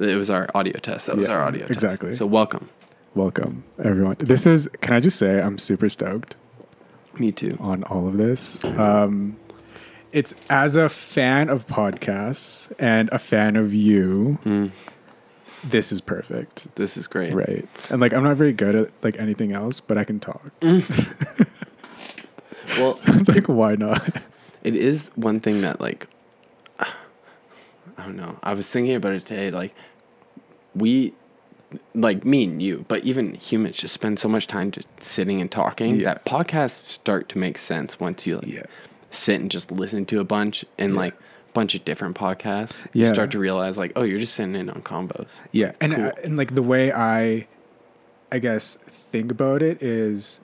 It was our audio test. That was Yeah, our audio test. exactly. So welcome. Welcome, everyone. This is, can I just say, I'm super stoked Me too. on all of this. Um, it's as a fan of podcasts and a fan of you, Mm, this is perfect. this is great. Right. And like, I'm not very good at like anything else, but I can talk. Well, it's like, why not? it is one thing that like I don't know. I was thinking about it today. Like we, like me and you, but even humans just spend so much time just sitting and talking Yeah. that podcasts start to make sense once you like Yeah. sit and just listen to a bunch and Yeah. like a bunch of different podcasts. You start to realize like, oh, you're just sitting in on combos. Yeah, and cool. uh, and like the way I, I guess think about it is,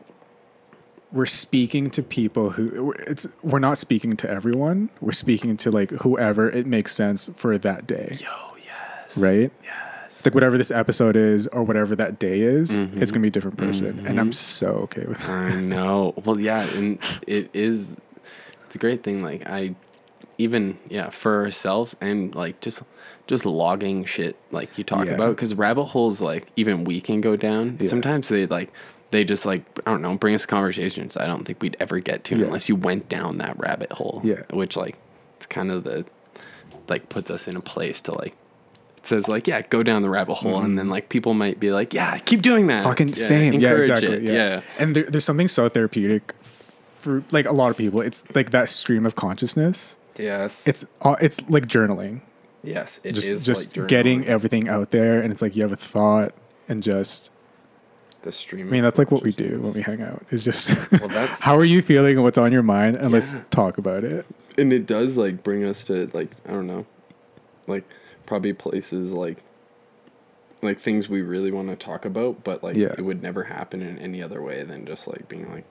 we're speaking to people who it's we're not speaking to everyone. We're speaking to like whoever it makes sense for that day, Yo, yes. right? Yes. It's like whatever this episode is or whatever that day is, Mhm. it's gonna be a different person, and I'm Mhm. so okay with that. I know. Well, yeah, and it is. It's a great thing. Like I, even yeah, for ourselves and like just just logging shit like you talk Yeah. about because rabbit holes like even we can go down. Yeah. Sometimes they like they just like I don't know bring us conversations I don't think we'd ever get to Yeah. unless you went down that rabbit hole. Yeah. which like it's kind of the like puts us in a place to like. It says like yeah, go down the rabbit hole, and then like people might be like yeah, keep doing that. Mm-hmm. Fucking Yeah, same, yeah, exactly, it, yeah. yeah. And there, there's something so therapeutic for like a lot of people. It's like that stream of consciousness. Yes. It's uh, it's like journaling. yes. It just is just like getting everything out there and it's like you have a thought and just the stream. i mean that's like what we do when we hang out is just Well, that's how are you feeling and what's on your mind and let's talk about it and it does like bring us to like I don't know, like probably places like like things we really want to talk about, but like Yeah. it would never happen in any other way than just like being like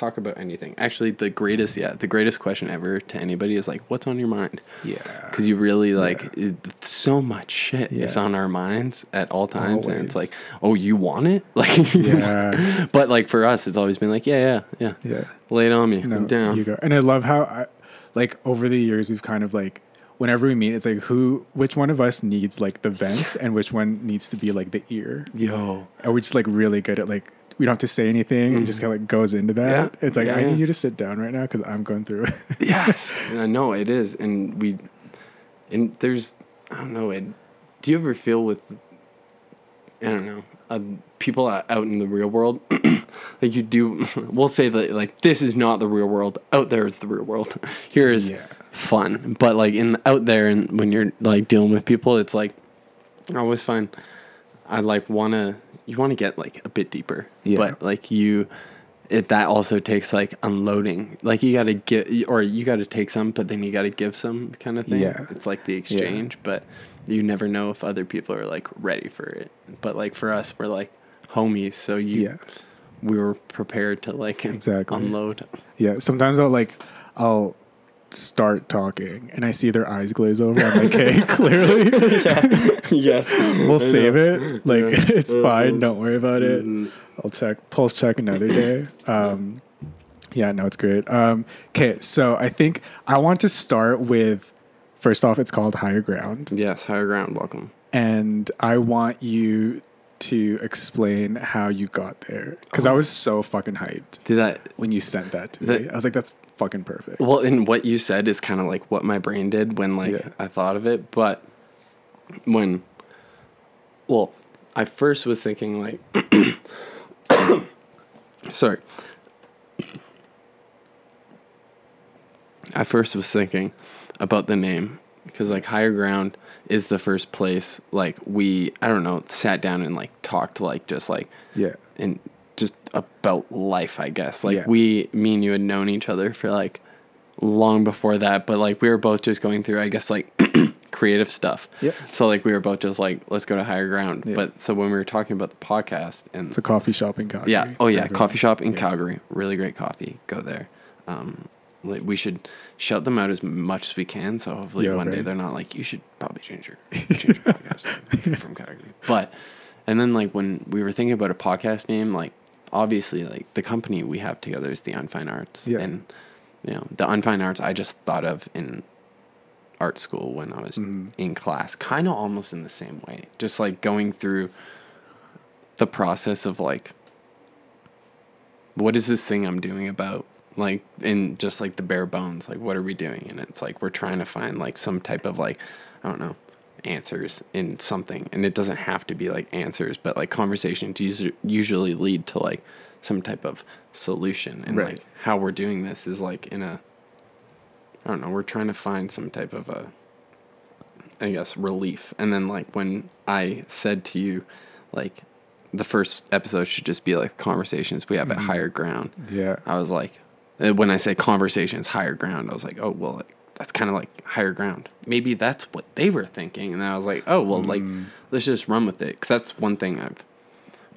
talk about anything. Actually, the greatest yeah, the greatest question ever to anybody is like, what's on your mind? yeah. Because you really like it, so much shit is on our minds at all times, and it's like, oh, you want it, like, Yeah. but like for us, it's always been like, yeah, yeah, yeah, yeah. Lay it on me, no I'm down. you go. And i love how I, like over the years we've kind of like whenever we meet it's like who which one of us needs like the vent and which one needs to be like the ear? Yo, are we just like really good at like we don't have to say anything it just kind of like goes into that Mm-hmm. Yeah. it's like Yeah, i yeah. need you to sit down right now because i'm going through it yes, I know it is, and we, and there's, I don't know, it. Do you ever feel with, I don't know, uh, people out in the real world, like you do? We'll say that like this is not the real world. Out there is the real world. Here is fun, but like in out there and when you're like dealing with people, it's like I always find I like wanna you want to get like a bit deeper, Yeah. but like you. It, that also takes like unloading. Like you got to get, or you got to take some, but then you got to give some kind of thing. Yeah. It's like the exchange, but you never know if other people are like ready for it. But like for us, we're like homies, so you, yeah we were prepared to like Exactly. unload. Yeah, sometimes I'll like I'll start talking and I see their eyes glaze over. I'm like, okay, clearly yes, we'll save it. Like it's fine. Don't worry about it. Mhm. I'll check pulse check another day. Um, yeah, no, it's great. Um, okay, so I think I want to start with first off, it's called Higher Ground, Yes, higher ground. Welcome. and I want you to explain how you got there because I Oh. was so fucking hyped Did that? when you sent that to The- me. I was like, that's fucking perfect. Well, and what you said is kind of like what my brain did when like Yeah. I thought of it, but when, well, I first was thinking like, sorry. I first was thinking about the name because like higher ground is the first place like we I don't know sat down and like talked like just like Yeah. and just about life, I guess. Like Yeah. we, me and you had known each other for like long before that, but like we were both just going through, I guess, like creative stuff. Yep. So like we were both just like, let's go to higher ground. Yeah. But so when we were talking about the podcast and It's a coffee shop in Calgary. yeah, oh yeah, Everyone. coffee shop in Yeah. Calgary, really great coffee. Go there. Um, like, we should shout them out as much as we can. So hopefully Yeah, one day they're not like you should probably change your change your podcast from Calgary. But and then like when we were thinking about a podcast name, like obviously like the company we have together is the Unfine Arts, Yeah. and you know the Unfine Arts I just thought of in art school when I was mm-hmm. in class, kind of almost in the same way. Just like going through the process of like, what is this thing I'm doing about? Like, in just like the bare bones, like, what are we doing? And it's like, we're trying to find like some type of like, I don't know, answers in something. And it doesn't have to be like answers, but like conversations usually, lead to like some type of solution. And Right. like how we're doing this is like in a, I don't know, we're trying to find some type of a, I guess, relief. And then, like, when I said to you, like, the first episode should just be like conversations we have at higher ground. Yeah. I was like, uh, when I say conversations, higher ground, I was like, oh, well, that's kind of like higher ground. Maybe that's what they were thinking. And I was like, oh, well, like, hmm. let's just run with it. Cause that's one thing I've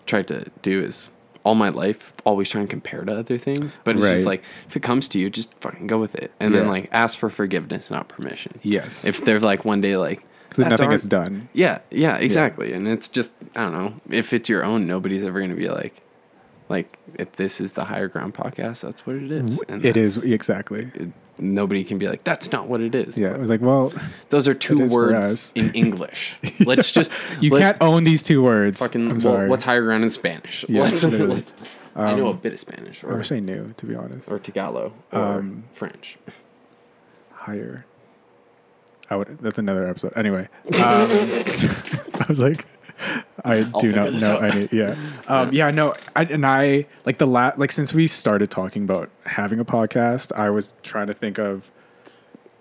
tried to do is all my life always try and compare to other things. But it's just like, if it comes to you, just fucking go with it. And then, like, ask for forgiveness, not permission. Yes. If they're like one day, like, so nothing art." gets done. Yeah, yeah, exactly. And it's just I don't know. If it's your own, nobody's ever gonna be like like if this is the higher ground podcast, that's what it is. And It is exactly. it- nobody can be like, that's not what it is. Yeah. It was like, well, Those are two words in English. Let's just you let- can't own these two words. fucking I'm well, what's higher ground in Spanish? Yeah, let's. Um, let's- I know a bit of Spanish Or, I wish I knew, to be honest. or Tagalog or Um, French. higher. I would. That's another episode. Anyway, um, I was like, I do not know out. any. Yeah, um, yeah. No, I, and I like the la- like since we started talking about having a podcast, I was trying to think of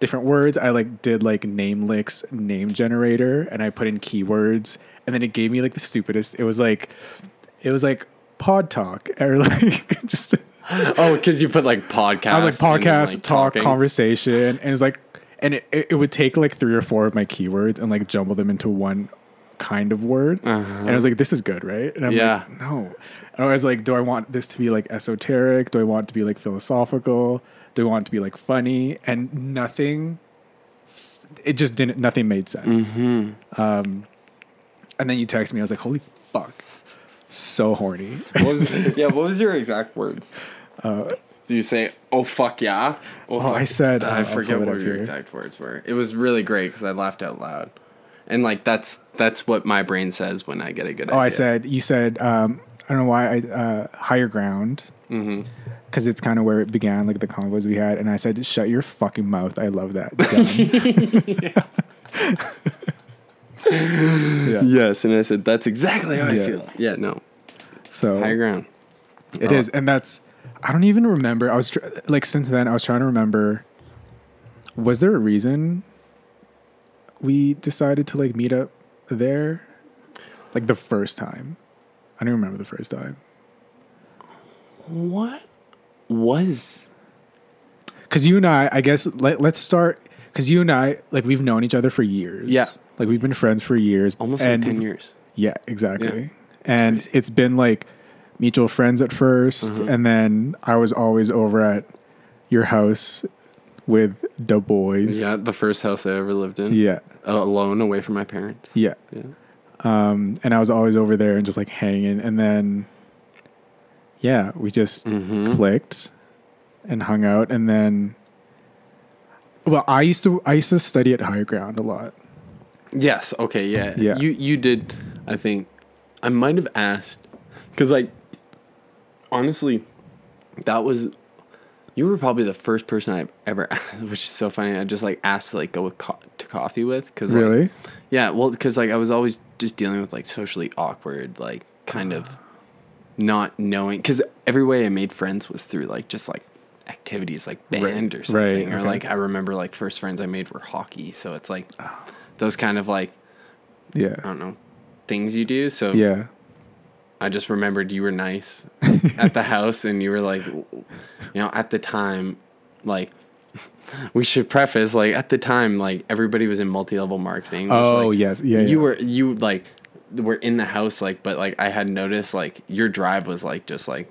different words. I like did like Namelix name generator, and I put in keywords, and then it gave me like the stupidest. It was like, it was like pod talk or like just. oh, because you put like podcast. I was like podcast, like, talk, talking. conversation, and it was like, and it, it, it would take like three or four of my keywords and like jumble them into one kind of word, and I was like, this is good, right? And I'm Yeah. like, no. And I was like, do I want this to be like esoteric? Do I want it to be like philosophical? Do I want it to be like funny? And nothing. It just didn't. Nothing made sense. Mm-hmm. Um, and then you text me. I was like, holy fuck, so horny. What was, yeah, what was your exact words? Uh, Do you say, "Oh fuck yeah"? Oh, Oh, I said- I I'll forget what your here. exact words were. It was really great because I laughed out loud, and like that's that's what my brain says when I get a good Oh, idea. I said you said um, I don't know why I uh, higher ground Mm-hmm. because it's kind of where it began, like the convos we had, and I said shut your fucking mouth. I love that. Yeah. Yes, and I said that's exactly how I feel. Yeah, no, So higher ground. it Oh. is, and that's I don't even remember. I was tr- like since then I was trying to remember. Was there a reason we decided to like meet up there? Like the first time, I don't remember the first time. What was? Because you and I, I guess let, let's start. Because you and I, like we've known each other for years. Yeah. like we've been friends for years. Almost and, like ten years. Yeah, exactly. Yeah. and crazy. it's been like mutual friends at 1st Mhm. and then I was always over at your house with the boys. Yeah, the first house I ever lived in, yeah, alone, away from my parents. yeah. Yeah. Um, and I was always over there and just like hanging, and then yeah, we just Mm-hmm. clicked and hung out, and then. Well, I used to I used to study at High Ground a lot. Yes. Okay. Yeah. Yeah. You you did. I think I might have asked because like honestly, that was you were probably the first person I ever, which is so funny. I just like asked to like go with co- to coffee with because Really? yeah. Well, because like I was always just dealing with like socially awkward like kind of not knowing because every way I made friends was through like just like activities like Right, band or right, something or okay. like I remember like first friends I made were hockey so it's like those kind of like Yeah. I don't know things you do. So Yeah. I just remembered you were nice at the house, and you were like, you know, at the time, like. We should preface like at the time like everybody was in multi-level marketing. which, Oh like, yes. Yeah. you yeah. were you like were in the house like but like I had noticed like your drive was like just like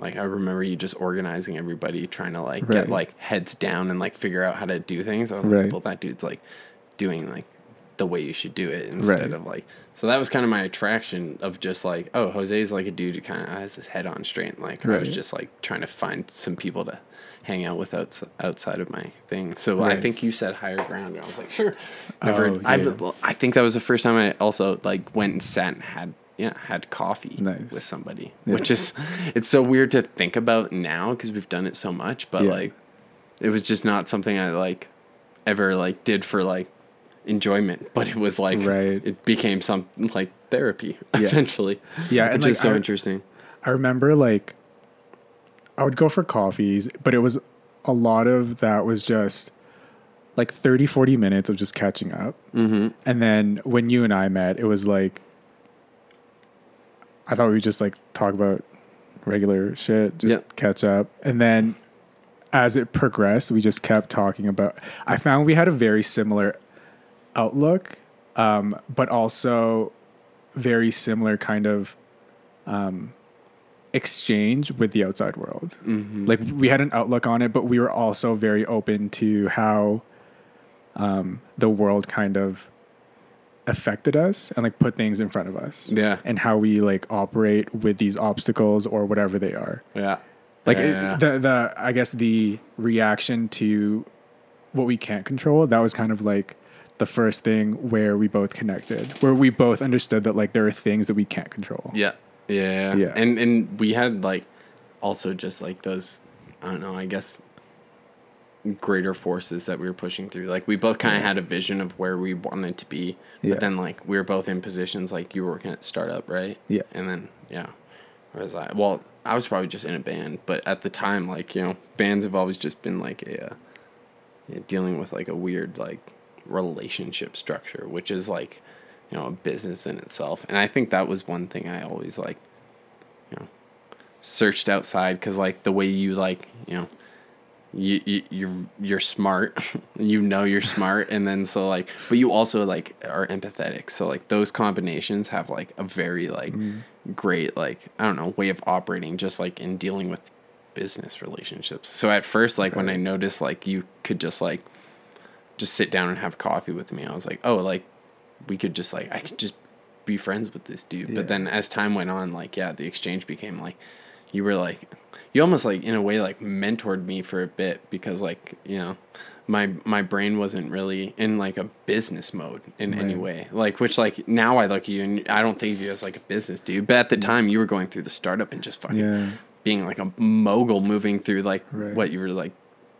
like I remember you just organizing everybody trying to like Right. get like heads down and like figure out how to do things. I was Right. like, well that dude's like doing like the way you should do it instead Right. of like so that was kind of my attraction of just like oh jose's like a dude who kind of has his head on straight like i was just like trying to find some people to hang out with outs- outside of my thing so i think you said higher ground and i was like sure never Oh, I, yeah. I think that was the first time i also like went and sat and had yeah had coffee Nice. with somebody Yeah. which is it's so weird to think about now because we've done it so much but Yeah. like it was just not something i like ever like did for like enjoyment but it was like Right. it became some like therapy Yeah. eventually Yeah, which and, is so I- interesting I remember like I would go for coffees, but it was a lot of that was just like 30 40 minutes of just catching up. mm-hmm. And then when you and I met, it was like I thought we would just like talk about regular shit, just Yeah. catch up. And then as it progressed, we just kept talking about I found we had a very similar outlook, um, but also very similar kind of um, exchange with the outside world. Mm-hmm. Like we had an outlook on it, but we were also very open to how um, the world kind of affected us and like put things in front of us. yeah And how we like operate with these obstacles or whatever they are. yeah Like Yeah, it- yeah. the the I guess the reaction to what we can't control, that was kind of like the first thing where we both connected, where we both understood that like there are things that we can't control. yeah yeah Yeah. and and we had like also just like those i don't know i guess greater forces that we were pushing through like we both kind of Yeah. had a vision of where we wanted to be Yeah. but then like we were both in positions like you were working at startup right Yeah. and then yeah whereas i well i was probably just in a band but at the time like you know bands have always just been like a uh, dealing with like a weird like relationship structure which is like you know a business in itself. And i think that was one thing i always like you know searched outside because like the way you like you know you, you you're you're smart. You know you're smart. And then so like but you also like are empathetic. So like those combinations have like a very like mm-hmm. great like i don't know way of operating just like in dealing with business relationships. So at first like when i noticed like you could just like just sit down and have coffee with me i was like oh like we could just like i could just be friends with this dude Yeah. but then as time went on like yeah the exchange became like you were like you almost like in a way like mentored me for a bit because like you know my my brain wasn't really in like a business mode in any way like which like now i look at you and i don't think of you as like a business dude but at the time you were going through the startup and just fucking Yeah. being like a mogul moving through like Right. what you were like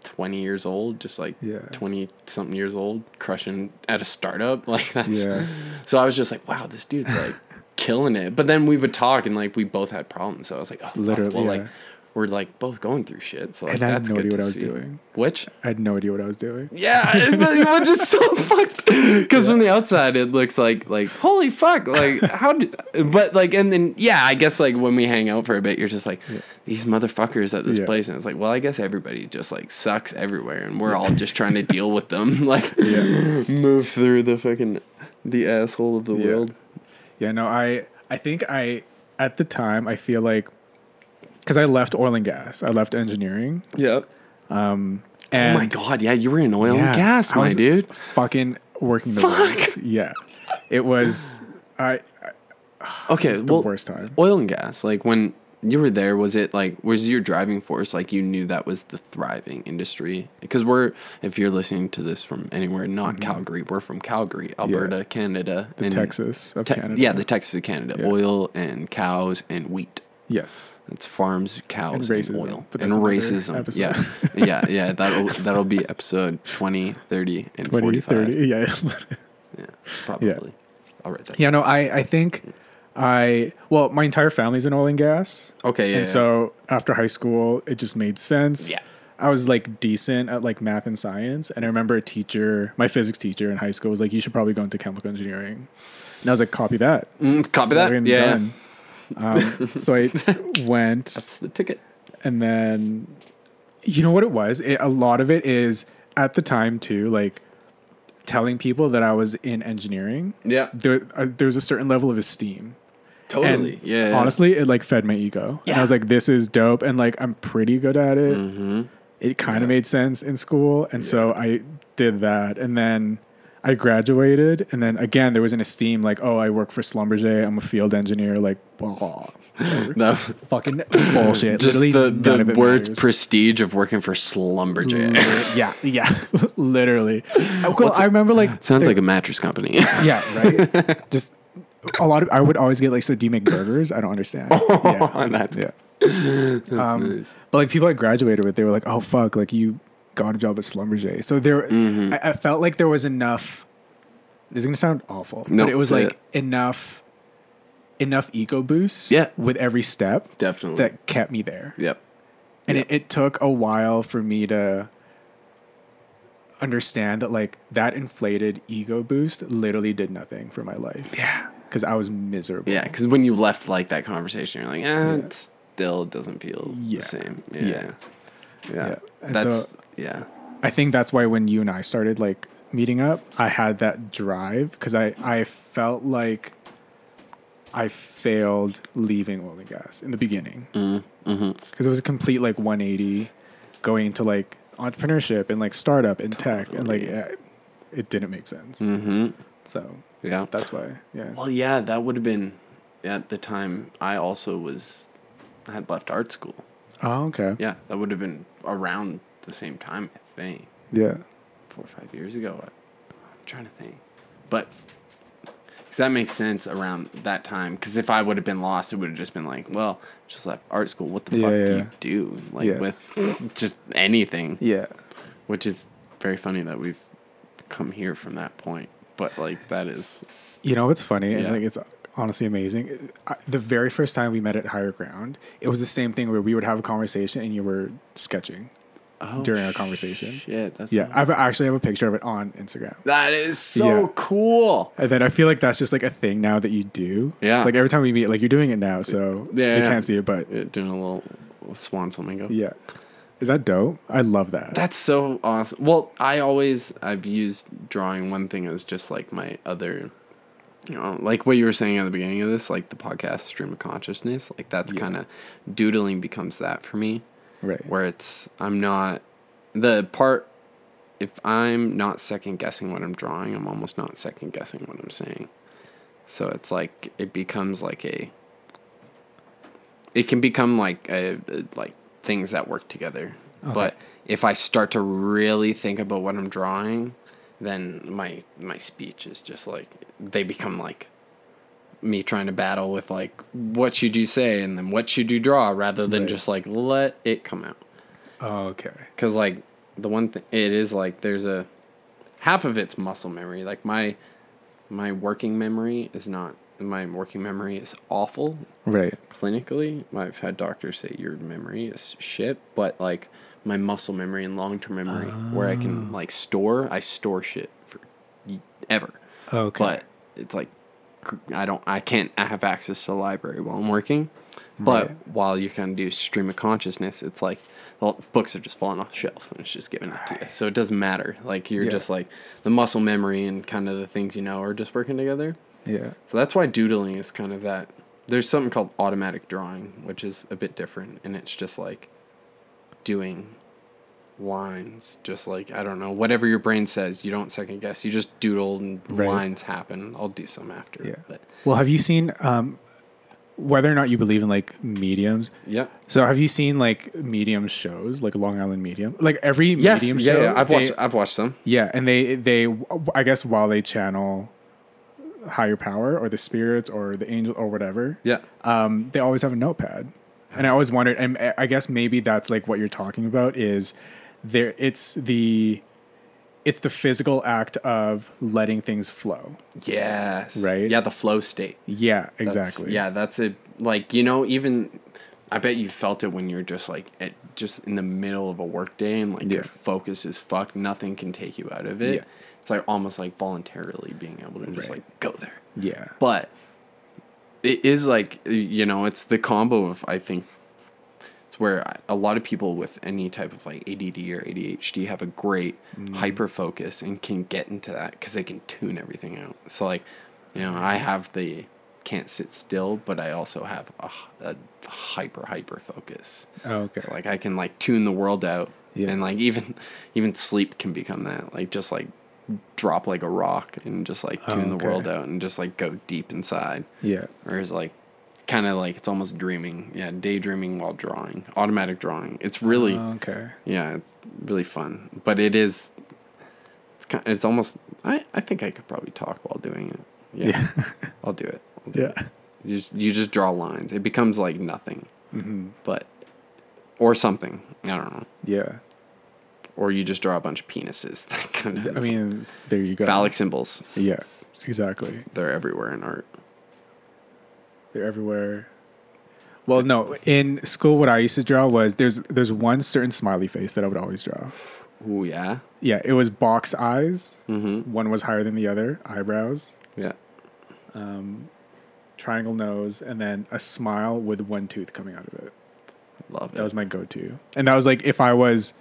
20 years old just like Yeah. 20 something years old crushing at a startup like that's Yeah. so i was just like wow this dude's like killing it but then we would talk and like we both had problems so i was like oh fuck, Literally, well yeah. like we're like both going through shit so like And I had that's no good idea what I was see. doing. which I had no idea what I was doing. yeah, it, it was just so fucked. Because from the outside, it looks like like holy fuck, like how did? But like, and then yeah, I guess like when we hang out for a bit, you're just like these motherfuckers at this Yeah. place, and it's like, well, I guess everybody just like sucks everywhere, and we're all just trying to deal with them, like Yeah. move through the fucking the asshole of the Yeah. world. Yeah, no, I I think I at the time I feel like because I left oil and gas, I left engineering. Yeah. And oh my god, yeah, you were in oil Yeah, and gas, I my was dude. fucking working the Fuck. Yeah, it was I Okay, the well, worst time. oil and gas like when you were there was it like was your driving force like you knew that was the thriving industry because we're if you're listening to this from anywhere not calgary we're from calgary alberta canada Mm-hmm. The Texas of Te- Canada. yeah the texas of canada Yeah. oil and cows and wheat yes. it's farms cows And and, oil and racism episode. yeah yeah yeah that'll that'll be episode 20 30 and 20, 45 30, yeah. yeah probably i'll write that yeah, no, I, I think I, well, my entire family's in oil and gas. okay yeah, and yeah. so after high school, it just made sense. Yeah. I was like decent at like math and science. And I remember a teacher, my physics teacher in high school was like, you should probably go into chemical engineering. And I was like, copy that. Mm, copy that yeah, yeah. done. Um, so I went that's the ticket and then you know what it was it, a lot of it is at the time too like telling people that i was in engineering yeah there uh, there was a certain level of esteem Totally. and yeah. yeah. honestly it like fed my ego and i was like this is dope and like i'm pretty good at it Mm-hmm. it kind Yeah. of made sense in school and so i did that and then I graduated, and then again there was an esteem like, oh, I work for Schlumberger. I'm a field engineer. Like, blah, No, fucking bullshit. just Literally the, the words matters. prestige of working for Schlumberger. Lit- yeah, yeah, literally. Well, I remember like Sounds there- like a mattress company. yeah, right. Just a lot of I would always get like, so do you make burgers? I don't understand. yeah, That's- yeah. That's Um, nice. But like people I graduated with, they were like, "Oh fuck!" Like you got a job at Schlumberger. So there, Mm-hmm. I, I felt like there was enough. This is gonna sound awful, No, but it was like enough, enough ego boost. Yeah. with every step Definitely. that kept me there, yep. and Yep. it, it took a while for me to understand that like that inflated ego boost literally did nothing for my life Yeah. because I was miserable. Yeah, because when you left like that conversation, you're like, eh, Yeah. it still doesn't feel Yeah. the same. Yeah. Yeah. Yeah. Yeah. That's so- yeah. I think that's why when you and I started like meeting up, I had that drive because I I felt like I failed leaving oil and gas in the beginning Mm, mm-hmm. because it was a complete like 180 going into like entrepreneurship and like startup and tech and like yeah, it didn't make sense. Mm-hmm. So Yeah. that's why yeah Well, yeah, that would have been at the time. I also was I had left art school. Oh okay Yeah, that would have been around the same time. I think yeah four or five years ago. I, I'm trying to think, but because that makes sense around that time. Because if I would have been lost, it would have just been like, well, just left art school. What the Yeah, fuck yeah. do you do? Like Yeah. with just anything, yeah which is very funny that we've come here from that point. But like that is You know what's funny and Yeah. like it's honestly amazing. The very first time we met at Higher Ground, it was the same thing where we would have a conversation and you were sketching oh, during our conversation. Shit, that's Yeah, I actually have a picture of it on Instagram. that is so Yeah. cool. And then I feel like that's just like a thing now that you do. Yeah. Like every time we meet, like you're doing it now, so Yeah, they yeah. can't see it, but Yeah, doing a little, little swan flamingo. yeah. Is that dope? I love that. That's so awesome. Well, I always I've used drawing one thing as just like my other you know, like what you were saying at the beginning of this, like the podcast stream of consciousness, like that's Yeah. kind of doodling becomes that for me right. where it's I'm not the part if I'm not second guessing what I'm drawing, I'm almost not second guessing what I'm saying. So it's like it becomes like a it can become like a, a- like things that work together. But if I start to really think about what I'm drawing, then my my speech is just like they become like me trying to battle with like what should you say and then what should you draw rather than Right. just like let it come out Oh, okay. because like the one thing it is like there's a half of it's muscle memory like my my working memory is not my working memory is awful Right. clinically i've had doctors say your memory is shit but like my muscle memory and long-term memory where i can ah. like store i store shit for ever Okay. but it's like I don't I can't I have access to the library while I'm working. But Right. while you kind of do stream of consciousness, it's like well, books are just falling off the shelf and it's just giving it to you. So it doesn't matter. Like you're Yeah. just like the muscle memory and kind of the things you know are just working together. yeah. So that's why doodling is kind of that. There's something called automatic drawing, which is a bit different, and it's just like doing lines, just like I don't know, whatever your brain says. You don't second guess. You just doodle, and Right. lines happen. I'll do some after. Yeah. But Well, have you seen um, whether or not you believe in like mediums? yeah. So have you seen like medium shows, like Long Island Medium? Like every Yes. medium yeah, show, yeah. I've they- watched. I've watched some. Yeah, and they they I guess while they channel higher power or the spirits or the angel or whatever, Yeah. um, they always have a notepad. And I always wondered, and uh, I guess maybe that's like what you're talking about is there. It's the it's the physical act of letting things flow. Yes. Right? Yeah, the flow state. Yeah, That's- exactly. yeah, that's it. Like you know, even I bet you felt it when you're just like at just in the middle of a work day and like Yeah. your focus is fucked. Nothing can take you out of it. Yeah. It's like almost like voluntarily being able to just Right. like go there. yeah, But it is like you know, it's the combo of I think it's where a lot of people with any type of like ADD or ADHD have a great Mm. hyper hyper focus and can get into that because they can tune everything out. So like, you know, I have the can't sit still, but I also have a hyper hyper focus. Oh, okay. So like I can like tune the world out, Yeah. and like even even sleep can become that. Like just like drop like a rock and just like tune Oh, the world out and just like go deep inside. Yeah. or Whereas like kind of like it's almost dreaming. Yeah, daydreaming while drawing. Automatic drawing. It's really okay. yeah, it's really fun. But it is it's kind it's almost I I think I could probably talk while doing it. Yeah. I'll do it. I'll do Yeah. it. You just you just draw lines. It becomes like nothing. hmm But or something. I don't know. Yeah. Or you just draw a bunch of penises. That kind of I mean, there you go. phallic symbols. Yeah. Exactly. They're everywhere in art. They're everywhere. Well, no. In school, what I used to draw was there's there's one certain smiley face that I would always draw. Oh yeah. Yeah, it was box eyes. Mm-hmm. One was higher than the other. Eyebrows, Yeah. um, triangle nose, and then a smile with one tooth coming out of it. Love it. That was my go-to, and that was like if I was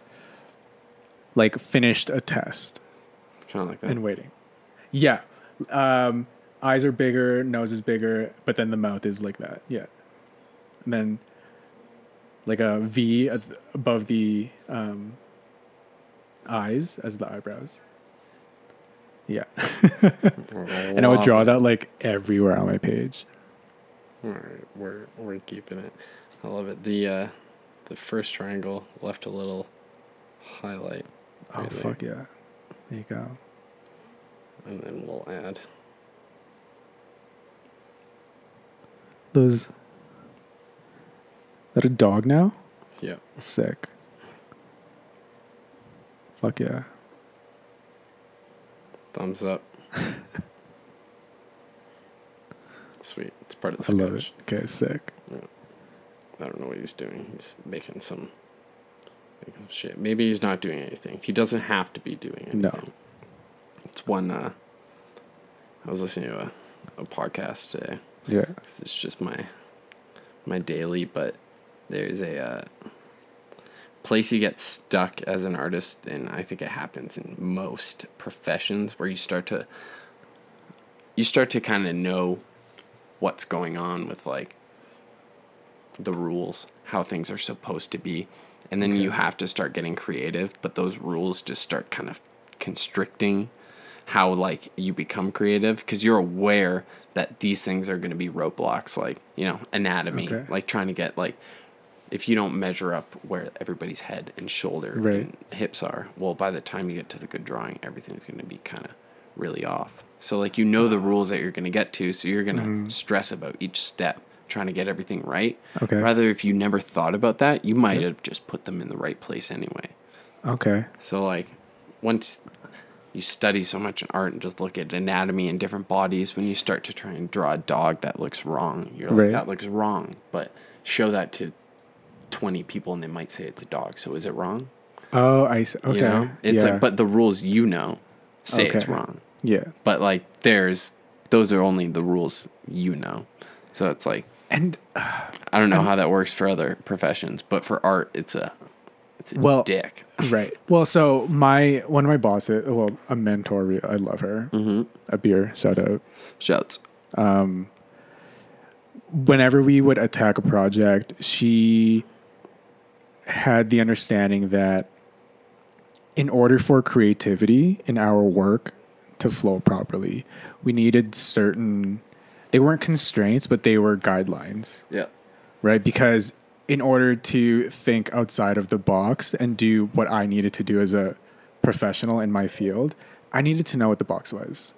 like finished a test kind of like that. and waiting. Yeah, um, eyes are bigger, nose is bigger, but then the mouth is like that. Yeah, and then like a V above the um, eyes as the eyebrows. Yeah, and I would draw that like everywhere on my page. All right, we're we're keeping it. I love it. The uh, the first triangle left a little highlight, Oh Right there. fuck yeah! There you go. and then we'll add. Those. That a dog now? Yeah. Sick. Fuck yeah. Thumbs up. Sweet. It's part of the I sketch. love it. Okay, sick. Yeah. I don't know what he's doing. He's making some shit. Maybe he's not doing anything. He doesn't have to be doing anything. No. It's one. Uh, I was listening to a, a podcast today. Yeah. It's just my my daily, but there's a uh, place you get stuck as an artist, and I think it happens in most professions where you start to you start to kind of know what's going on with like the rules, how things are supposed to be, and then you have to start getting creative, but those rules just start kind of constricting how like you become creative because you're aware that these things are going to be roadblocks like you know anatomy Okay. like trying to get like if you don't measure up where everybody's head and shoulder Right. and hips are well by the time you get to the good drawing everything's going to be kind of really off so like you know the rules that you're going to get to so you're going to Mhm. stress about each step trying to get everything right Okay. rather if you never thought about that you might have just put them in the right place anyway Okay. so like once you study so much in art and just look at anatomy and different bodies, when you start to try and draw a dog that looks wrong, you're like Right. that looks wrong. But show that to twenty people and they might say it's a dog. So is it wrong? Oh, I see. Okay. You know? It's yeah. like but the rules you know say it's Okay. wrong. yeah. But like there's those are only the rules you know. So it's like And I don't know And- how that works for other professions, but for art it's a it's a Well- dick. right. Well, so my one of my bosses, well, a mentor, I love her. Mm-hmm. A beer, shout out. Shouts. um, whenever we would attack a project, she had the understanding that in order for creativity in our work to flow properly, we needed certain, they weren't constraints, but they were guidelines, Yeah. right? Because in order to think outside of the box and do what I needed to do as a professional in my field, I needed to know what the box was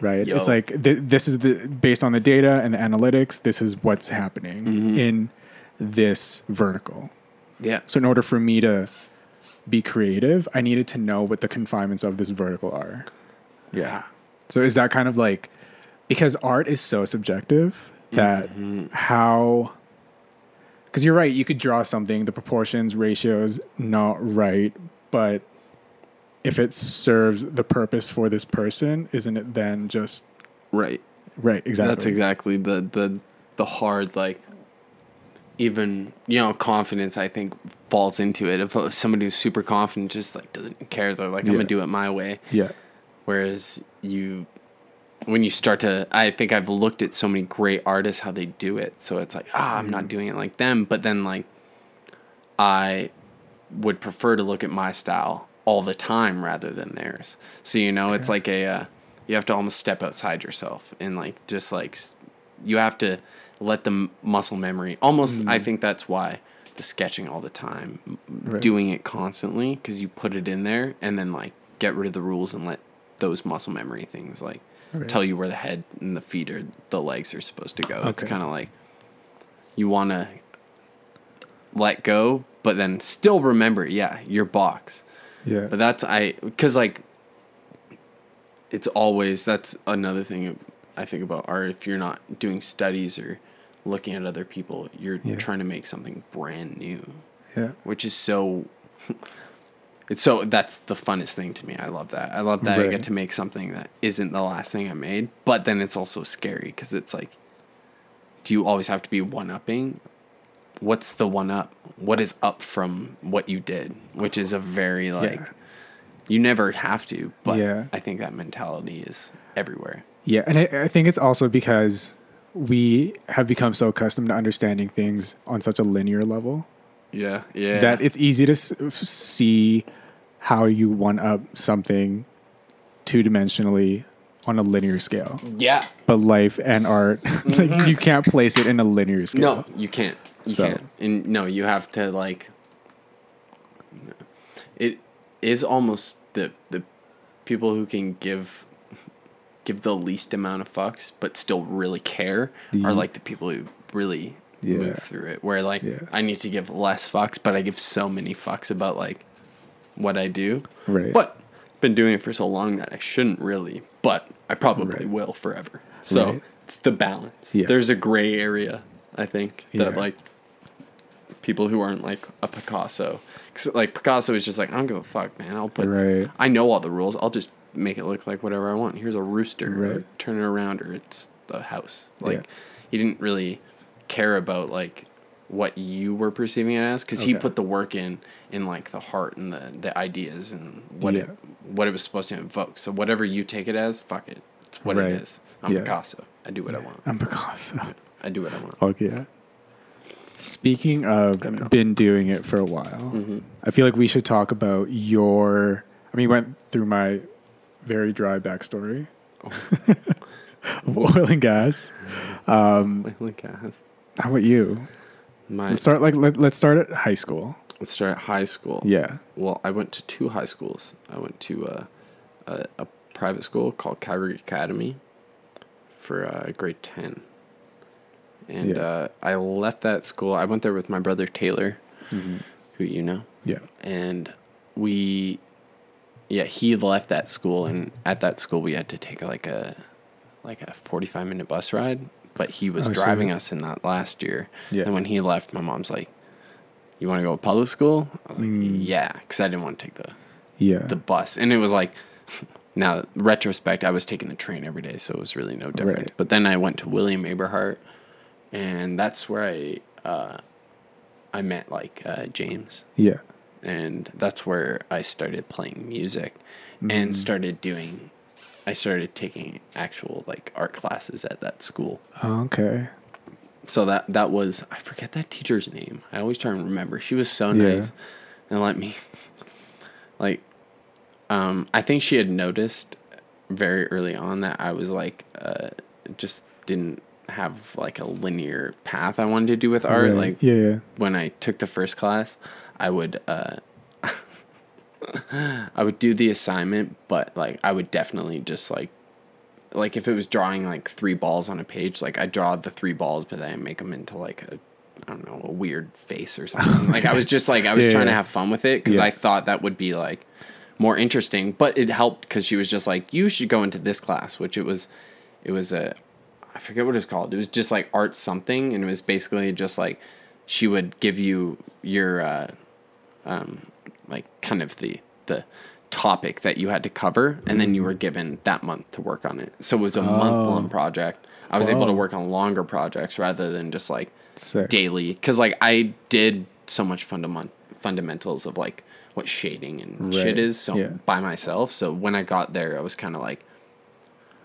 right? Yo. It's like th- this is the based on the data and the analytics. This is what's happening Mhm. in this vertical. Yeah. So in order for me to be creative, I needed to know what the confinements of this vertical are. Yeah. So is that kind of like because art is so subjective that Mhm. how because you're right, you could draw something, the proportions, ratios not right, but if it serves the purpose for this person, isn't it then just Right. right? Exactly. That's exactly the the the hard like even you know confidence I think falls into it. If somebody who's super confident just like doesn't care, they're like I'm Yeah. gonna do it my way. Yeah. Whereas you, when you start to, I think I've looked at so many great artists how they do it. So it's like ah, I'm not doing it like them. But then like, I would prefer to look at my style all the time rather than theirs. So you know, it's like a uh, you have to almost step outside yourself and like just like you have to let the m- muscle memory. Almost, I think that's why the sketching all the time, Right. doing it constantly because you put it in there and then like get rid of the rules and let those muscle memory things like Right. tell you where the head and the feet or the legs are supposed to go. It's kind of like you want to let go, but then still remember, yeah, your box. Yeah. But that's I because like it's always that's another thing I think about art. If you're not doing studies or looking at other people, you're Yeah. trying to make something brand new, yeah. which is so. It's so that's the funnest thing to me. I love that. I love that I get to make something that isn't the last thing I made, but then it's also scary because it's like, do you always have to be one upping? What's the one up? What is up from what you did? Which is a very like, Yeah. you never have to, but Yeah. I think that mentality is everywhere. Yeah, and I, I think it's also because we have become so accustomed to understanding things on such a linear level Yeah, yeah. that it's easy to s- see how you one up something two dimensionally on a linear scale. yeah. But life and art, like, mm-hmm. you can't place it in a linear scale. No, you can't. You So- can't. And no, you have to like. It is almost the the people who can give give the least amount of fucks but still really care are mm-hmm. like the people who really Yeah. move through it. Where like Yeah. I need to give less fucks, but I give so many fucks about like what I do. Right. But I've been doing it for so long that I shouldn't really, but I probably Right. will forever. So Right. it's the balance. Yeah. There's a gray area, I think, that like people who aren't like a Picasso. 'Cause, like Picasso is just like, I don't give a fuck, man. I'll put Right. I know all the rules. I'll just make it look like whatever I want. Here's a rooster. or Right. turn it around or it's the house. Like he didn't really care about like what you were perceiving it as because he put the work in in like the heart and the the ideas and what it what it was supposed to invoke. So whatever you take it as, fuck it. It's what Right. it is. I'm Yeah. Picasso. I do what I want. I'm Picasso. I do what I want. Fuck yeah. Speaking of been doing it for a while, Mm-hmm. I feel like we should talk about your. I mean, we went through my very dry backstory of oil and gas. Um, Like, guys, how about you? my Let's start like let, let's start at high school. let's start at high school. Yeah. Well, I went to two high schools. I went to uh, a, a private school called Calgary Academy for uh, grade 10. And Yeah. uh, I left that school. I went there with my brother Taylor, who you know. Yeah. And we, yeah, he left that school. And at that school, we had to take like a, like a 45 minute bus ride. But he was Oh, so- driving us in that last year. Yeah. And when he left, my mom's like, you want to go to public school? I was like, Mm. yeah, because I didn't want to take the Yeah. the bus, and it was like, now retrospect, I was taking the train every day, so it was really no different. Right. But then I went to William Aberhart, and that's where I uh, I met like uh, James, yeah. and that's where I started playing music, Mm-hmm. and started doing. I started taking actual like art classes at that school Oh, okay. so that that was I forget that teacher's name. I always try and remember. She was so Yeah. nice and let me like um I think she had noticed very early on that I was like uh just didn't have like a linear path I wanted to do with art Right. like yeah, yeah. when I took the first class, I would uh I would do the assignment, but like I would definitely just like like if it was drawing like three balls on a page, like I draw the three balls, but then I make them into like a I don't know a weird face or something. like I was just like I was Yeah, trying to have fun with it because Yeah. I thought that would be like more interesting. But it helped because she was just like you should go into this class, which it was it was a I forget what it was called. It was just like art something, and it was basically just like she would give you your uh, um, like kind of the the topic that you had to cover, and then you were given that month to work on it. So it was a oh. month long project. I was able to work on longer projects rather than just like Sick. daily, because like I did so much fundament fundamentals of like what shading and shit is so Yeah. by myself. So when I got there, I was kind of like,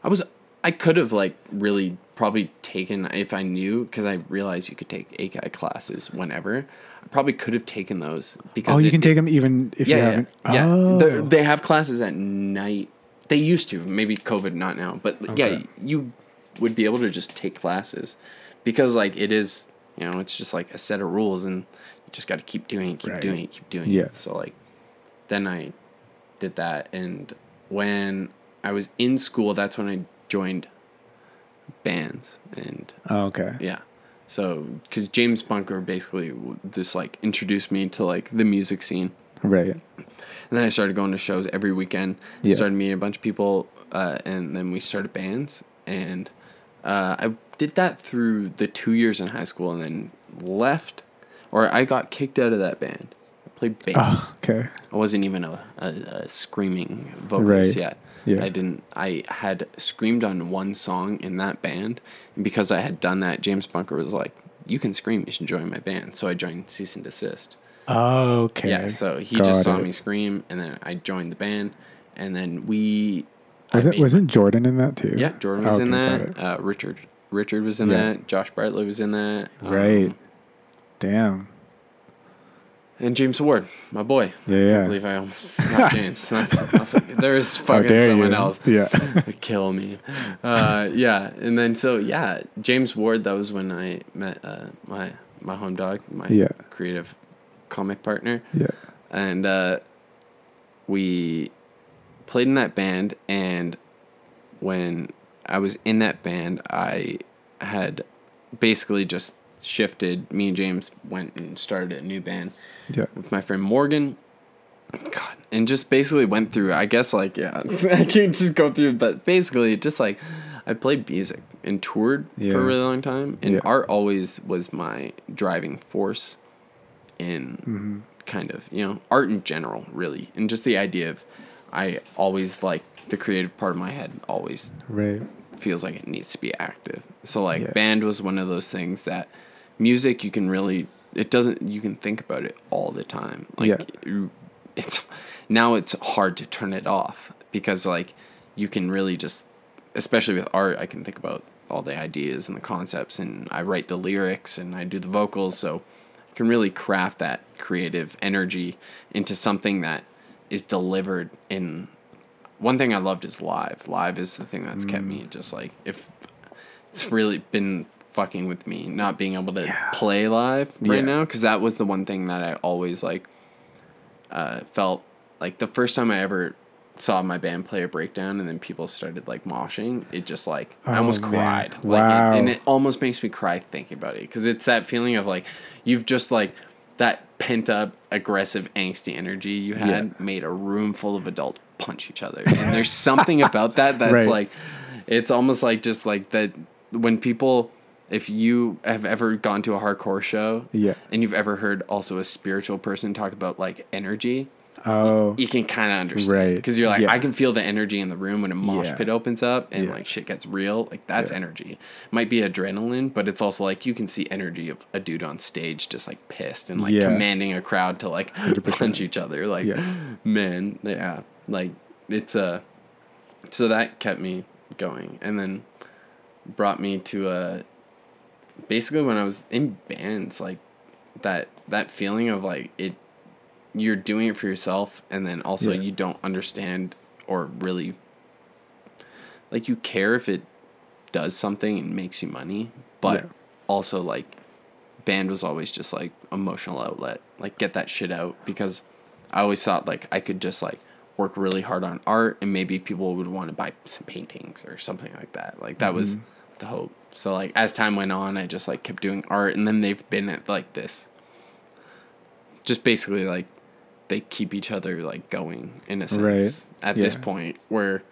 I was I could have like really probably taken if I knew because I realized you could take ACAD classes whenever. Probably could have taken those because Oh, you it- can take them even if you yeah, haven't. yeah, yeah. Oh. They have classes at night. They used to, maybe COVID, not now. But yeah, you would be able to just take classes because like it is, you know, it's just like a set of rules, and you just got to keep doing it, keep Right. doing it, keep doing Yeah. it. So like, then I did that, and when I was in school, that's when I joined bands, and Oh, okay. yeah. So, because James Bunker basically just like introduced me to like the music scene. Right. And then I started going to shows every weekend. Yeah. Started meeting a bunch of people, uh, and then we started bands. And uh, I did that through the two years in high school, and then left, or I got kicked out of that band. I played bass. Oh, okay. I wasn't even a, a, a screaming vocalist Right. yet. Yeah. I didn't. I had screamed on one song in that band, and because I had done that, James Bunker was like, "You can scream. You should join my band." So I joined Cease and Desist. Oh, okay. Yeah, so he Got just saw it. me scream, and then I joined the band, and then we. Wasn't made- wasn't Jordan in that too? Yeah, Jordan was Oh, in okay, that. Uh, Richard Richard was in Yeah. that. Josh Bartlett was in that. um, Right. Damn. And James Ward, my boy. Yeah, I yeah. can't believe I almost forgot James. That's, that's like, there's fucking someone you? else. Yeah. kill me. Uh, yeah, and then so yeah, James Ward. That was when I met uh, my my home dog, my Yeah. creative comic partner. yeah. and uh, we played in that band and when i was in that band i had basically just shifted me and james went and started a new band Yeah. with my friend morgan god and just basically went through i guess like yeah i can't just go through but basically just like i played music and toured Yeah. for a really long time and Yeah. art always was my driving force in Mm-hmm. kind of you know art in general really and just the idea of i always like the creative part of my head always Right. feels like it needs to be active so like Yeah. band was one of those things that music you can really it doesn't you can think about it all the time. Like Yeah. it's now it's hard to turn it off because like you can really just especially with art i can think about all the ideas and the concepts and i write the lyrics and i do the vocals. So I can really craft that creative energy into something that is delivered in one thing i loved is live. Live is the thing that's kept mm. me just like if it's really been fucking with me not being able to Yeah. play live right Yeah. now because that was the one thing that i always like uh, felt like the first time I ever saw my band play a breakdown and then people started like moshing, it just like I Oh, almost man. cried. Like, Wow. and it almost makes me cry thinking about it because it's that feeling of like you've just like that pent up aggressive angsty energy you had Yeah. made a room full of adults punch each other and there's something about that that's Right. like it's almost like just like that when people if you have ever gone to a hardcore show Yeah. and you've ever heard also a spiritual person talk about like energy Oh. you can kind of understand Right. because you're like Yeah. i can feel the energy in the room when a mosh Yeah. pit opens up and Yeah. like shit gets real like that's energy might be adrenaline but it's also like you can see energy of a dude on stage just like pissed and like commanding a crowd to like 100%. punch each other like man yeah like it's a so that kept me going and then brought me to a basically when i was in bands like that that feeling of like it you're doing it for yourself and then also Yeah. you don't understand or really like you care if it does something and makes you money but Yeah. also like band was always just like emotional outlet like get that shit out because i always thought like i could just like work really hard on art and maybe people would want to buy some paintings or something like that like that was mm-hmm. the hope so like as time went on i just like kept doing art and then they've been at like this just basically like they keep each other like going in a sense Right. at this point where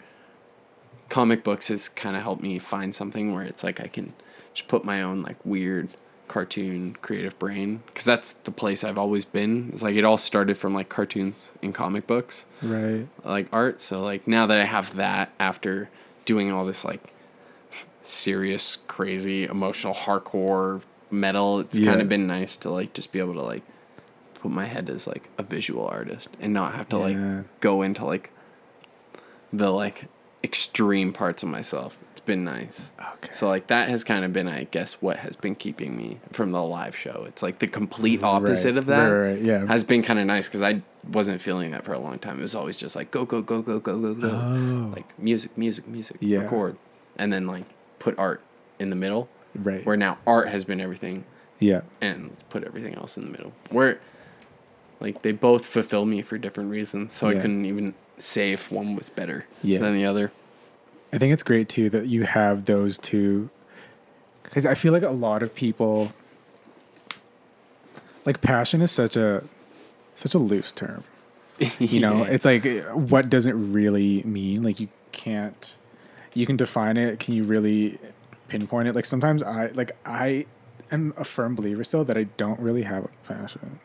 comic books has kind of helped me find something where it's like I can just put my own like weird cartoon creative brain because that's the place I've always been. It's like it all started from like cartoons and comic books, Right. like art. So like now that I have that after doing all this like serious, crazy, emotional, hardcore metal, it's Yeah. kind of been nice to like just be able to like put my head as like a visual artist and not have to Yeah. like go into like the like extreme parts of myself. It's been nice. Okay. So like that has kind of been, I guess, what has been keeping me from the live show. It's like the complete opposite Right, of that. right, right, yeah. Has been kind of nice because I wasn't feeling that for a long time. It was always just like go go go go go go go, Oh. like music music music, Yeah. record, and then like put art in the middle. Right. Where now art has been everything, yeah. and let's put everything else in the middle. Where like they both fulfill me for different reasons, so I couldn't even say if one was better Yeah. than the other. I think it's great too that you have those two because I feel like a lot of people like passion is such a such a loose term. You know, Yeah. it's like what does it really mean? Like you can't you can define it, can you really pinpoint it? Like sometimes I like I am a firm believer still that I don't really have a passion.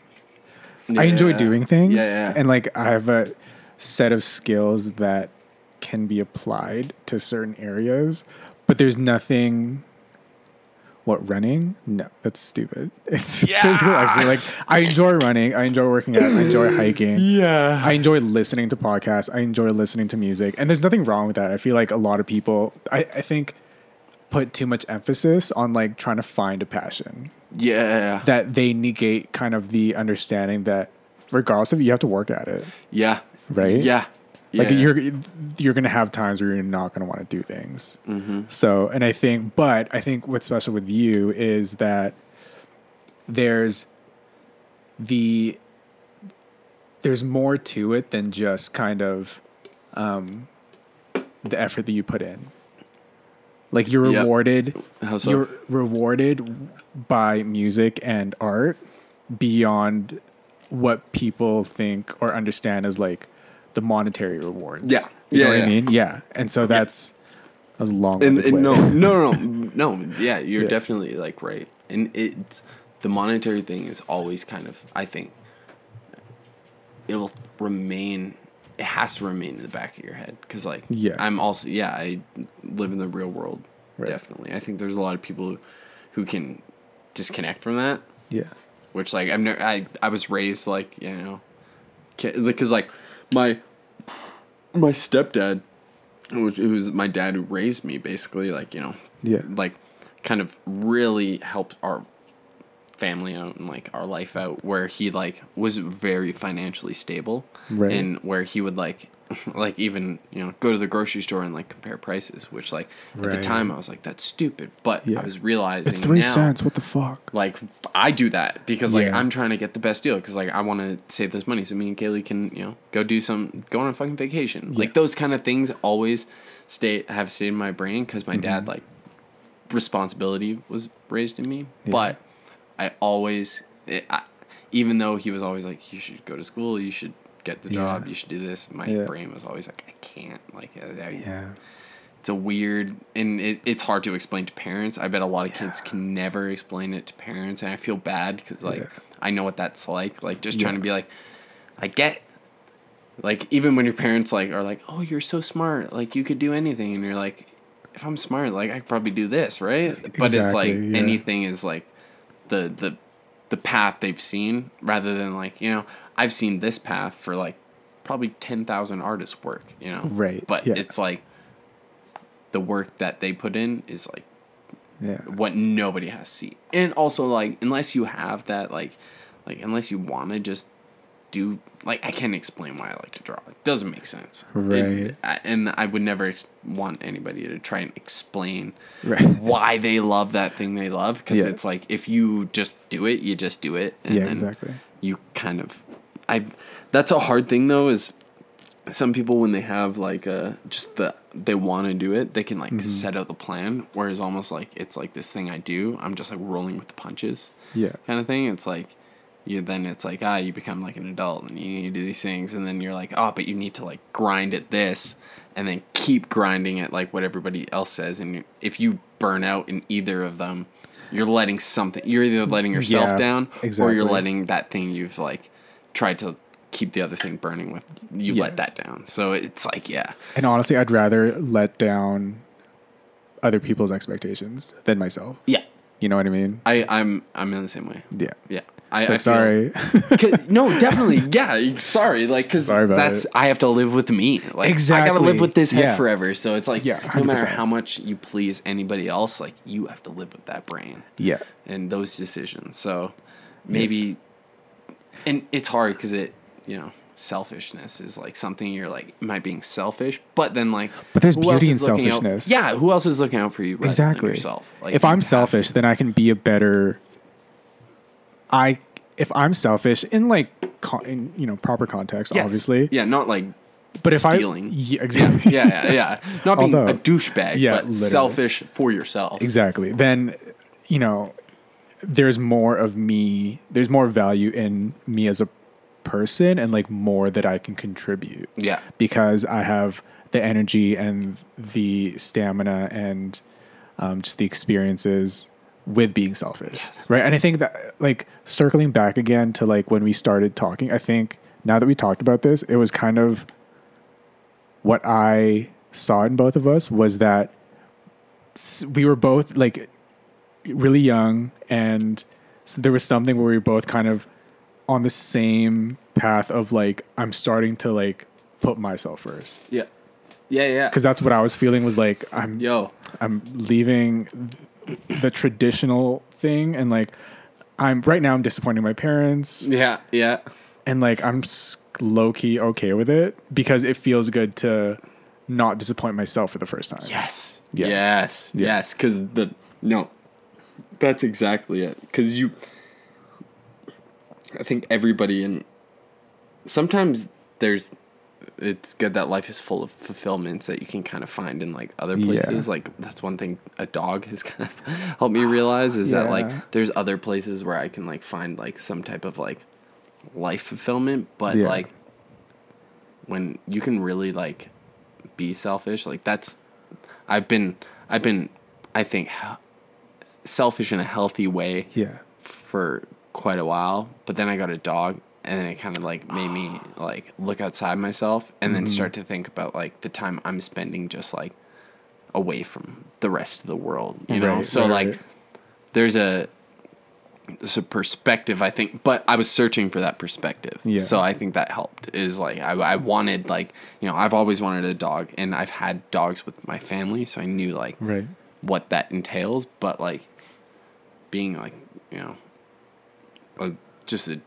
I enjoy Yeah. doing things Yeah, yeah. and like I have a set of skills that can be applied to certain areas, but there's nothing what running? No, that's stupid. It's Yeah. physical actually. Like I enjoy running, I enjoy working out, I enjoy hiking. yeah. I enjoy listening to podcasts. I enjoy listening to music. And there's nothing wrong with that. I feel like a lot of people I, I think put too much emphasis on like trying to find a passion. yeah. That they negate kind of the understanding that regardless of you have to work at it. yeah. Right? Yeah. Like Yeah. you're you're gonna have times where you're not gonna want to do things. Mm-hmm. So, and I think, but I think what's special with you is that there's the there's more to it than just kind of um, the effort that you put in. Like you're rewarded, How so? you're rewarded by music and art beyond what people think or understand as like the monetary rewards. Yeah. you Yeah, know what yeah. I mean. Yeah, and so that's that was a long. and, way. and no, no, no, no. Yeah, you're Yeah. definitely like right. And it's the monetary thing is always kind of. I think it'll remain. It has to remain in the back of your head because, like, Yeah. I'm also yeah. I live in the real world. Right. Definitely, I think there's a lot of people who, can disconnect from that. yeah, which like I'm never I I was raised like you know, because like my my stepdad, which who was my dad who raised me basically like you know yeah, like kind of really helped our family out and like our life out where he like was very financially stable Right. and where he would like like even you know go to the grocery store and like compare prices which like at the time i was like that's stupid but Yeah. i was realizing it's three now, cents. What the fuck? like I do that because like Yeah. I'm trying to get the best deal because like I want to save this money so me and Kaylee can you know go do some go on a fucking vacation like those kind of things always stay have stayed in my brain because my dad Mm-hmm. like responsibility was raised in me Yeah. but I always it, I, even though he was always like you should go to school you should get the job Yeah. you should do this. My Yeah. brain was always like I can't like I, I- Yeah, it's a weird and it, it's hard to explain to parents. I bet a lot of kids can never explain it to parents and i feel bad because like i know what that's like like just trying to be like i get like even when your parents like are like oh you're so smart like you could do anything and you're like if i'm smart like i could probably do this right? But it's like yeah. anything is like the the the path they've seen rather than like you know i've seen this path for like probably 10,000 artists work you know Right, but yeah. it's like the work that they put in is like yeah, what nobody has to see. And also like unless you have that like like unless you want to just do like I can't explain why I like to draw. It doesn't make sense. It- Right. I- and I would never ex- want anybody to try and explain Right. why they love that thing they love because Yeah. it's like if you just do it, you just do it. And yeah, exactly. you kind of I that's a hard thing though is some people when they have like uh just the they want to do it they can Mm-hmm. like set out the plan whereas almost like it's like this thing i do i'm just like rolling with the punches Yeah, kind of thing. It's like you then it's like ah you become like an adult and you, do these things and then you're like oh but you need to like grind at this and then keep grinding it like what everybody else says and if you burn out in either of them you're letting something you're either letting yourself Yeah, down or you're letting that thing you've like tried to keep the other thing burning with you Yeah. let that down so it's like yeah and honestly, I'd rather let down other people's expectations than myself. yeah You know what I mean? i i'm i'm in the same way Yeah. yeah I, It's I like, feel- no, definitely. Yeah, sorry. Like, because that's it. I have to live with me. Like, exactly. I gotta live with this head Yeah. forever. So it's like, Yeah, no matter how much you please anybody else, like you have to live with that brain yeah. and those decisions. So maybe, and it's hard because it, you know, selfishness is like something you're like, am I being selfish? But then like, But there's beauty in is looking out- selfishness. yeah, who else is looking out for you? exactly. yourself. Like, if you I'm have to. selfish, then I can be a better. I if I'm selfish in like con, in you know proper context, Yes. obviously. yeah, not like But if stealing. I yeah, exactly yeah, yeah, yeah. Not being Although- a douchebag, Yeah, but literally. selfish for yourself. exactly, then you know there's more of me. There's more value in me as a person, and like more that I can contribute. Yeah. because I have the energy and the stamina and um, just the experiences with being selfish, Yes. right? And I think that like circling back again to like when we started talking, I think now that we talked about this, it was kind of what I saw in both of us was that we were both like really young and there was something where we were both kind of on the same path of like I'm starting to like put myself first Yeah. Yeah, yeah. because that's what I was feeling was like I'm Yo. I'm leaving the traditional thing and like I'm right now I'm disappointing my parents Yeah, yeah. and like I'm low key okay with it because it feels good to not disappoint myself for the first time. Yes. Yeah. Yes. Yeah. Yes. Because the no, that's exactly it. Because you, I think everybody in. Sometimes there's, it's good that life is full of fulfillments that you can kind of find in like other Yeah. places. Like that's one thing a dog has kind of helped me realize is that like there's other places where I can like find like some type of like life fulfillment, but Yeah. like when you can really like be selfish like that's i've been i've been i think selfish in a healthy way Yeah. for quite a while but then i got a dog and then it kind of like made me like look outside myself and then mm-hmm. start to think about like the time i'm spending just like away from the rest of the world you know so right, like right. there's a there's a perspective I think, but I was searching for that perspective. Yeah. So I think that helped. Is like I I wanted like you know I've always wanted a dog, and I've had dogs with my family, so I knew like Right. What that entails. But like being like you know a, just a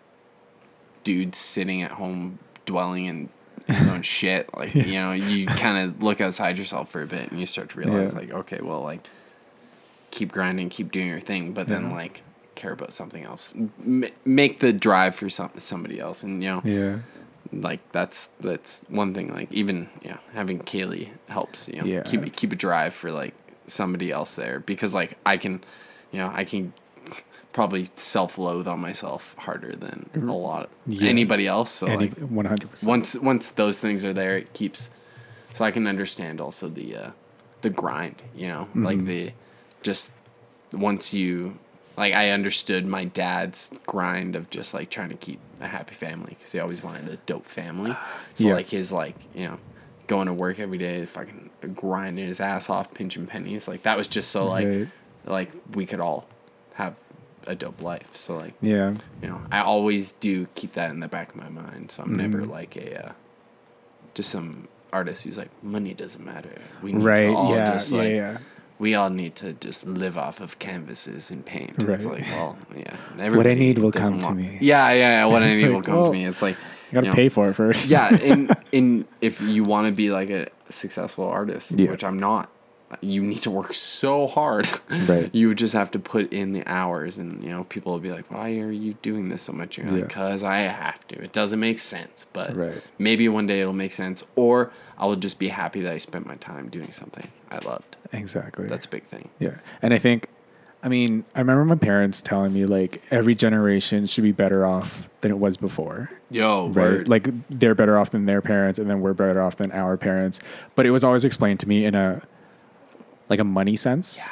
dude sitting at home dwelling in his own shit, like you know you kind of look outside yourself for a bit, and you start to realize Yeah. like okay, well like keep grinding, keep doing your thing, but then like care about something else. M- make the drive for some somebody else, and you know, Yeah. like that's that's one thing. Like even yeah, having Kaylee helps. You know, Yeah. keep keep a drive for like somebody else there because like I can, you know, I can probably self-loathe on myself harder than a lot of Yeah. anybody else. So Any like one hundred percent. once once those things are there, it keeps. So I can understand also the uh, the grind. You know, like the just once you like I understood my dad's grind of just like trying to keep a happy family because he always wanted a dope family. So Yeah. like his like you know going to work every day, fucking grinding his ass off, pinching pennies. Like that was just so like Right. like we could all have a dope life. So like Yeah. you know, I always do keep that in the back of my mind. So I'm Mm-hmm. never like a uh, just some artist who's like money doesn't matter. We need Right. to all Yeah. just yeah. like yeah. we all need to just live off of canvases and paint. It's like, well, yeah. What I need will come to me. Yeah, yeah, yeah. What I need like, will come well, to me. It's like You gotta you know, pay for it first. yeah, in in if you want to be like a successful artist, Yeah. which I'm not, you need to work so hard. Right. You just have to put in the hours, and you know people will be like, "Why are you doing this so much?" You're like, "Cause I have to. It doesn't make sense, but Right. maybe one day it'll make sense, or I will just be happy that I spent my time doing something I loved. Exactly. That's a big thing. Yeah. And I think, I mean, I remember my parents telling me like every generation should be better off than it was before. Yo, Right. word. Like they're better off than their parents and then we're better off than our parents. But it was always explained to me in a, like a money sense. Yeah.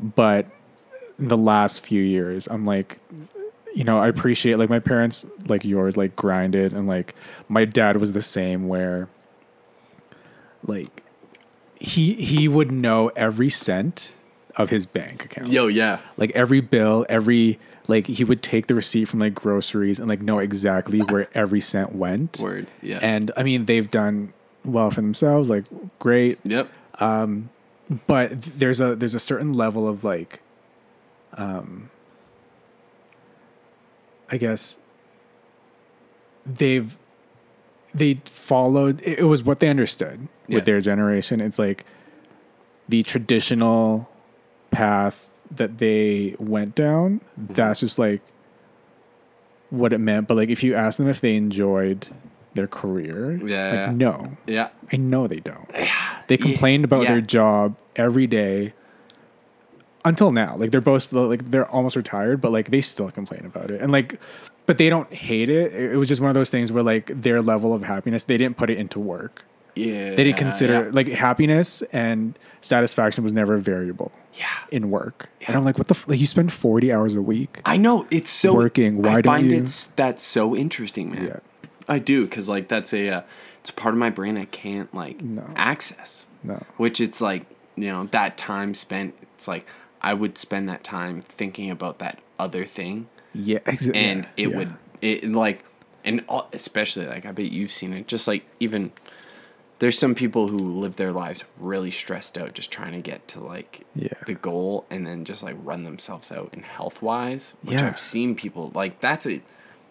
But in the last few years, I'm like, you know, I appreciate like my parents, like yours, like grinded and like my dad was the same where like he he would know every cent of his bank account. Yo, yeah. Like every bill, every like he would take the receipt from like groceries and like know exactly where every cent went. Word. Yeah. And I mean, they've done well for themselves, like great. yep. Um, But there's a there's a certain level of like, um, I guess they've they followed. It was what they understood Yeah. with their generation. It's like the traditional path that they went down. Mm-hmm. That's just like what it meant. But like, if you ask them if they enjoyed their career, Yeah, like, yeah. no, Yeah. I know they don't. They complained about yeah. their job every day until now. Like they're both like they're almost retired, but like they still complain about it. And like but they don't hate it. It was just one of those things where like their level of happiness, they didn't put it into work. Yeah. They didn't consider like happiness and satisfaction was never a variable Yeah. in work. And I'm like, what the f-? like? You spend 40 hours a week. I know it's so Working, why I don't find you- it's that's so interesting, man. Yeah. I do because like that's a uh, it's a part of my brain I can't like No. access. No. Which it's like you know that time spent. It's like I would spend that time thinking about that other thing, Yeah, exactly. and it would it like and all, especially like I bet you've seen it. Just like even there's some people who live their lives really stressed out, just trying to get to like Yeah. the goal, and then just like run themselves out in health wise. Which Yeah. I've seen people like that's a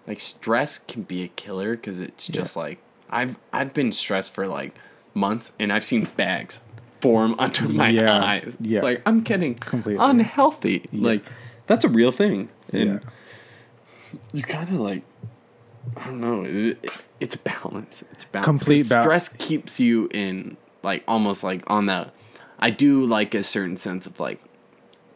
like stress can be a killer because it's just like I've I've been stressed for like months, and I've seen bags form under my Yeah. eyes. Yeah. It's like I'm getting Completely. unhealthy. Like that's a real thing. And Yeah. you kind of like I don't know. It, it's balance. It's balance. Complete ba- stress keeps you in like almost like on the. I do like a certain sense of like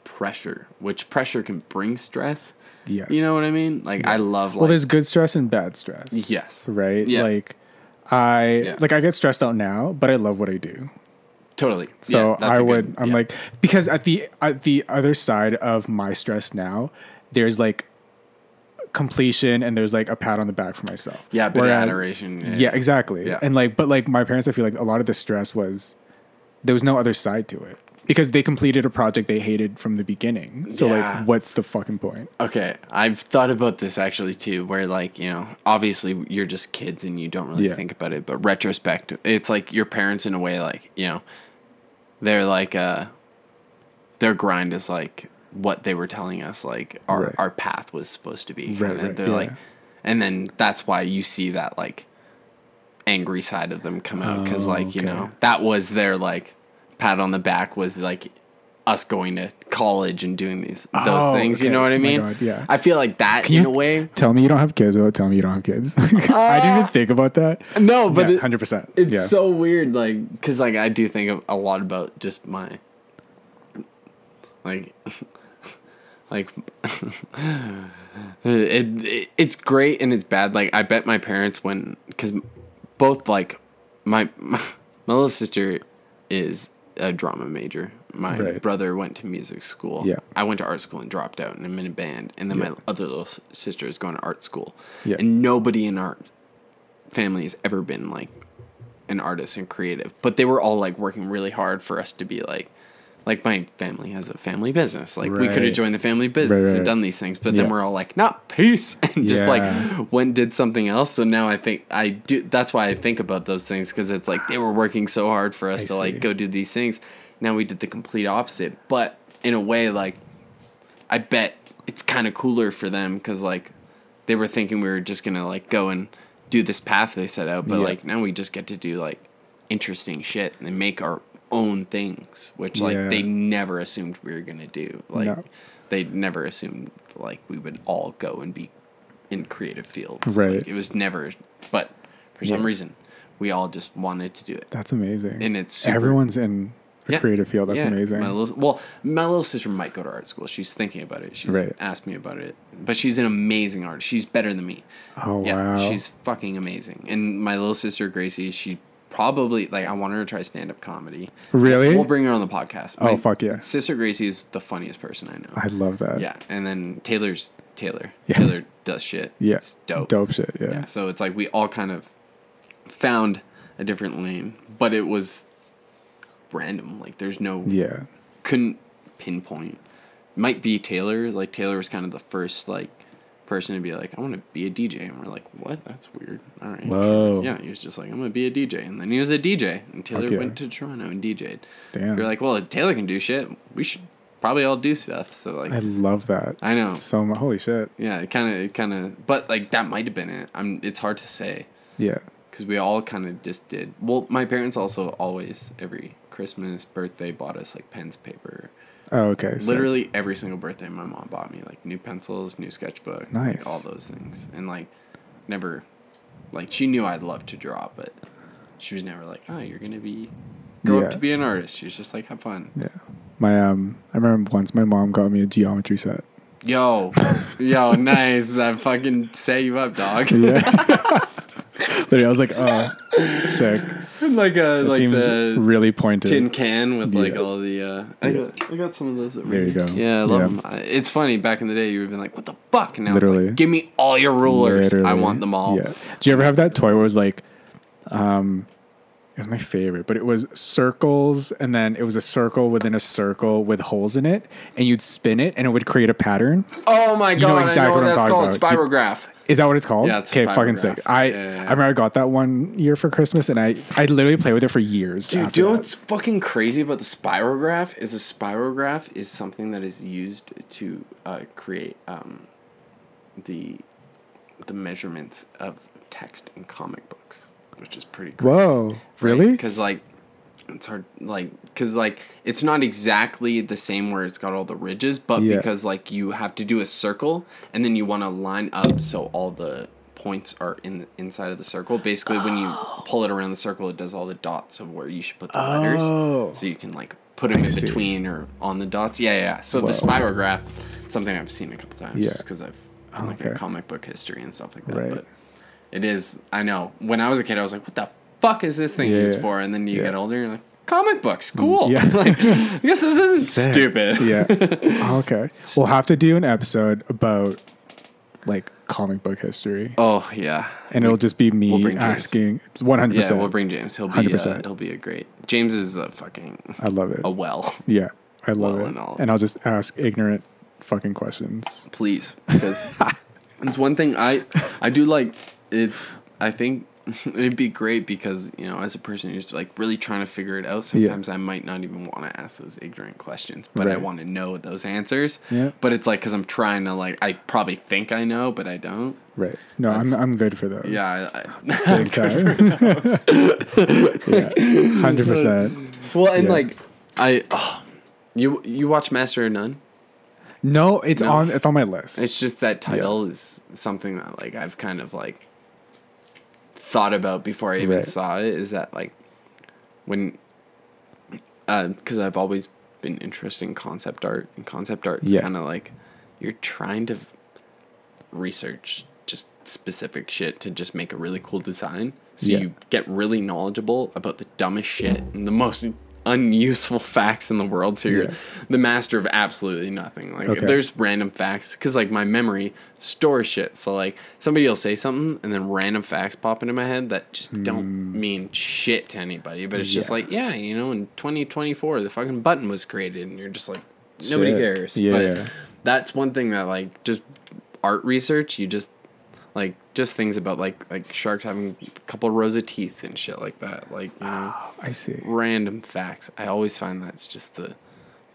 pressure, which pressure can bring stress. Yes. You know what I mean? Like I love like well, there's good stress and bad stress. yes, Right? Yeah. Like I Yeah. like I get stressed out now, but I love what I do. totally. So Yeah, that's I would. good- I'm yeah. like because at the at the other side of my stress now, there's like completion and there's like a pat on the back for myself. yeah, a bit of adoration. Yeah, exactly. Yeah. And like, but like my parents, I feel like a lot of the stress was there was no other side to it because they completed a project they hated from the beginning. So Yeah. like, what's the fucking point? Okay, I've thought about this actually too, where like you know, obviously you're just kids and you don't really Yeah. think about it, but retrospect, it's like your parents in a way, like you know, they're like uh, their grind is like what they were telling us, like our Right. our path was supposed to be. Right, kinda. right, They're like, and then that's why you see that like angry side of them come out because Oh, like you okay. know that was their like pat on the back was like us going to college and doing these those Oh, things. You know what I Oh mean? God, yeah. I feel like that Can in a way. Tell me you don't have kids without tell me you don't have kids. I didn't even uh, think about that. No, but yeah, it- hundred percent. it's yeah. so weird, like, because like I do think of a lot about just my, like, like, it, it it's great and it's bad. Like I bet my parents when because both like my, my my little sister is a drama major. My Right. brother went to music school. Yeah. I went to art school and dropped out and I'm in a band. And then Yeah. my other little sister is going to art school. Yeah. And nobody in our family has ever been like an artist and creative. But they were all like working really hard for us to be like like my family has a family business. Like we could have joined the family business right. and done these things, but then we're all like, not peace and just Yeah. like went did something else. So now I think I do that's why I think about those things because it's like they were working so hard for us I to like go do these things. Now we did the complete opposite. But in a way, like I bet it's kind of cooler for them because like they were thinking we were just gonna like go and do this path they set out, but Yeah. like now we just get to do like interesting shit and make our own things, which like Yeah. they never assumed we were gonna do. Like No. they never assumed like we would all go and be in creative fields. Right. Like, it was never, but for some reason, we all just wanted to do it. That's amazing. And it's super- everyone's in a Yeah. creative field. That's Yeah, amazing. My little, well, my little sister might go to art school. She's thinking about it. She's Right. asked me about it. But she's an amazing artist. She's better than me. oh Yeah, wow. she's fucking amazing. And my little sister Gracie, she probably like I want her to try stand up comedy. Really? We'll bring her on the podcast. Oh, fuck yeah. Sister Gracie is the funniest person I know. I love that. yeah, and then Taylor's Taylor. Yeah. Taylor does shit. Yeah. It's dope. Dope shit. Yeah. Yeah, so it's like we all kind of found a different lane, but it was random. Like there's no Yeah. couldn't pinpoint. Might be Taylor. Like Taylor was kind of the first like person to be like, I want to be a DJ, and we're like, what? That's weird. All right. Whoa. Yeah, he was just like, I'm gonna be a DJ, and then he was a DJ, and Taylor went to Toronto and DJ'd. Damn. You're like, well, if Taylor can do shit. We should probably all do stuff. So like, I love that. I know. So holy shit. Yeah, it kind of, it kind of, but like that might have been it. I'm. It's hard to say Yeah. because we all kind of just did. Well, my parents also always every Christmas, birthday bought us like pens, paper. Oh, okay. so- Literally every single birthday, my mom bought me like new pencils, new sketchbook, like, all those things, and like never, like she knew I'd love to draw, but she was never like, oh, you're gonna be grow Yeah. up to be an artist. She was just like, have fun. Yeah. My um, I remember once my mom got me a geometry set. Yo, yo, nice. That fucking set you up, dog. Yeah. Literally, I was like, oh, sick. like a It like seems the really pointed. tin can with like Yeah. all the. Uh, I got I got some of those. Over There you go. Yeah, I love Yeah. them. I, it's funny. Back in the day, you would have been like, "What the fuck?" And now it's Literally. like, "Give me all your rulers. I want them all." Yeah. Do you ever have that toy where it was like, um, it was my favorite, but it was circles, and then it was a circle within a circle with holes in it, and you'd spin it, and it would create a pattern. Oh my god! know I exactly know what what I'm that's talking called. about. You- Spirograph. Is that what it's called? Yeah, it's okay, fucking sick. I Yeah, yeah, yeah. I remember I got that one year for Christmas, and I I literally played with it for years. Dude, you know what's fucking crazy about the spirograph? Is a spirograph is something that is used to uh, create um, the the measurements of text in comic books, which is pretty crazy. Whoa, really? Because like it's hard, like because like it's not exactly the same where it's got all the ridges, but Yeah. because like you have to do a circle and then you want to line up so all the points are in the inside of the circle. Basically, when you oh. pull it around the circle, it does all the dots of where you should put the Oh. letters, so you can like put them in see. between or on the dots. Yeah, yeah. So the Whoa. spirograph, something I've seen a couple times, Yeah. just because I've I'm like a comic book history and stuff like that. Right. But it is. I know. When I was a kid, I was like, "What the fuck is this thing Yeah, used yeah. for?" And then you Yeah. get older, you're like, "Comic books, cool." Yeah. like, I guess this isn't Sick. stupid. yeah. okay. We'll have to do an episode about like comic book history, Oh yeah. and it'll just be me we'll asking. It's one hundred Yeah, percent. we'll bring James. He'll be. Uh, 100%. he'll be a great. James is a fucking I love it. a well. Yeah, I love Well it. and all. And I'll just ask ignorant fucking questions. please because it's one thing i i do like it's i think it'd be great because you know as a person who's like really trying to figure it out sometimes i might not even want to ask those ignorant questions but i want to know those answers Yeah. but it's like because i'm trying to like i probably think i know but i don't Right. No, I'm I'm good for those. yeah I, I, Big time. yeah. Hundred percent. well and Yeah. like i oh, you you watch master of none No, it's No. on it's on my list. It's just that title is something that like I've kind of like thought about before I even Right. saw it. Is that like when, uh, because I've always been interested in concept art, and concept art is Yeah. kind of like you're trying to research just specific shit to just make a really cool design. So Yeah. you get really knowledgeable about the dumbest shit and the most unuseful facts in the world. So you're Yeah. the master of absolutely nothing. Like if there's random facts, because like my memory stores shit. So like somebody will say something and then random facts pop into my head that just don't mean shit to anybody. But it's just Hmm. Like yeah, you know, in 2024 the fucking button was created, and you're just like nobody Shit. cares. Yeah. But that's one thing that like just art research you just like just things about like like sharks having a couple of rows of teeth and shit like that like you know ah, I see. random facts i always find that's just the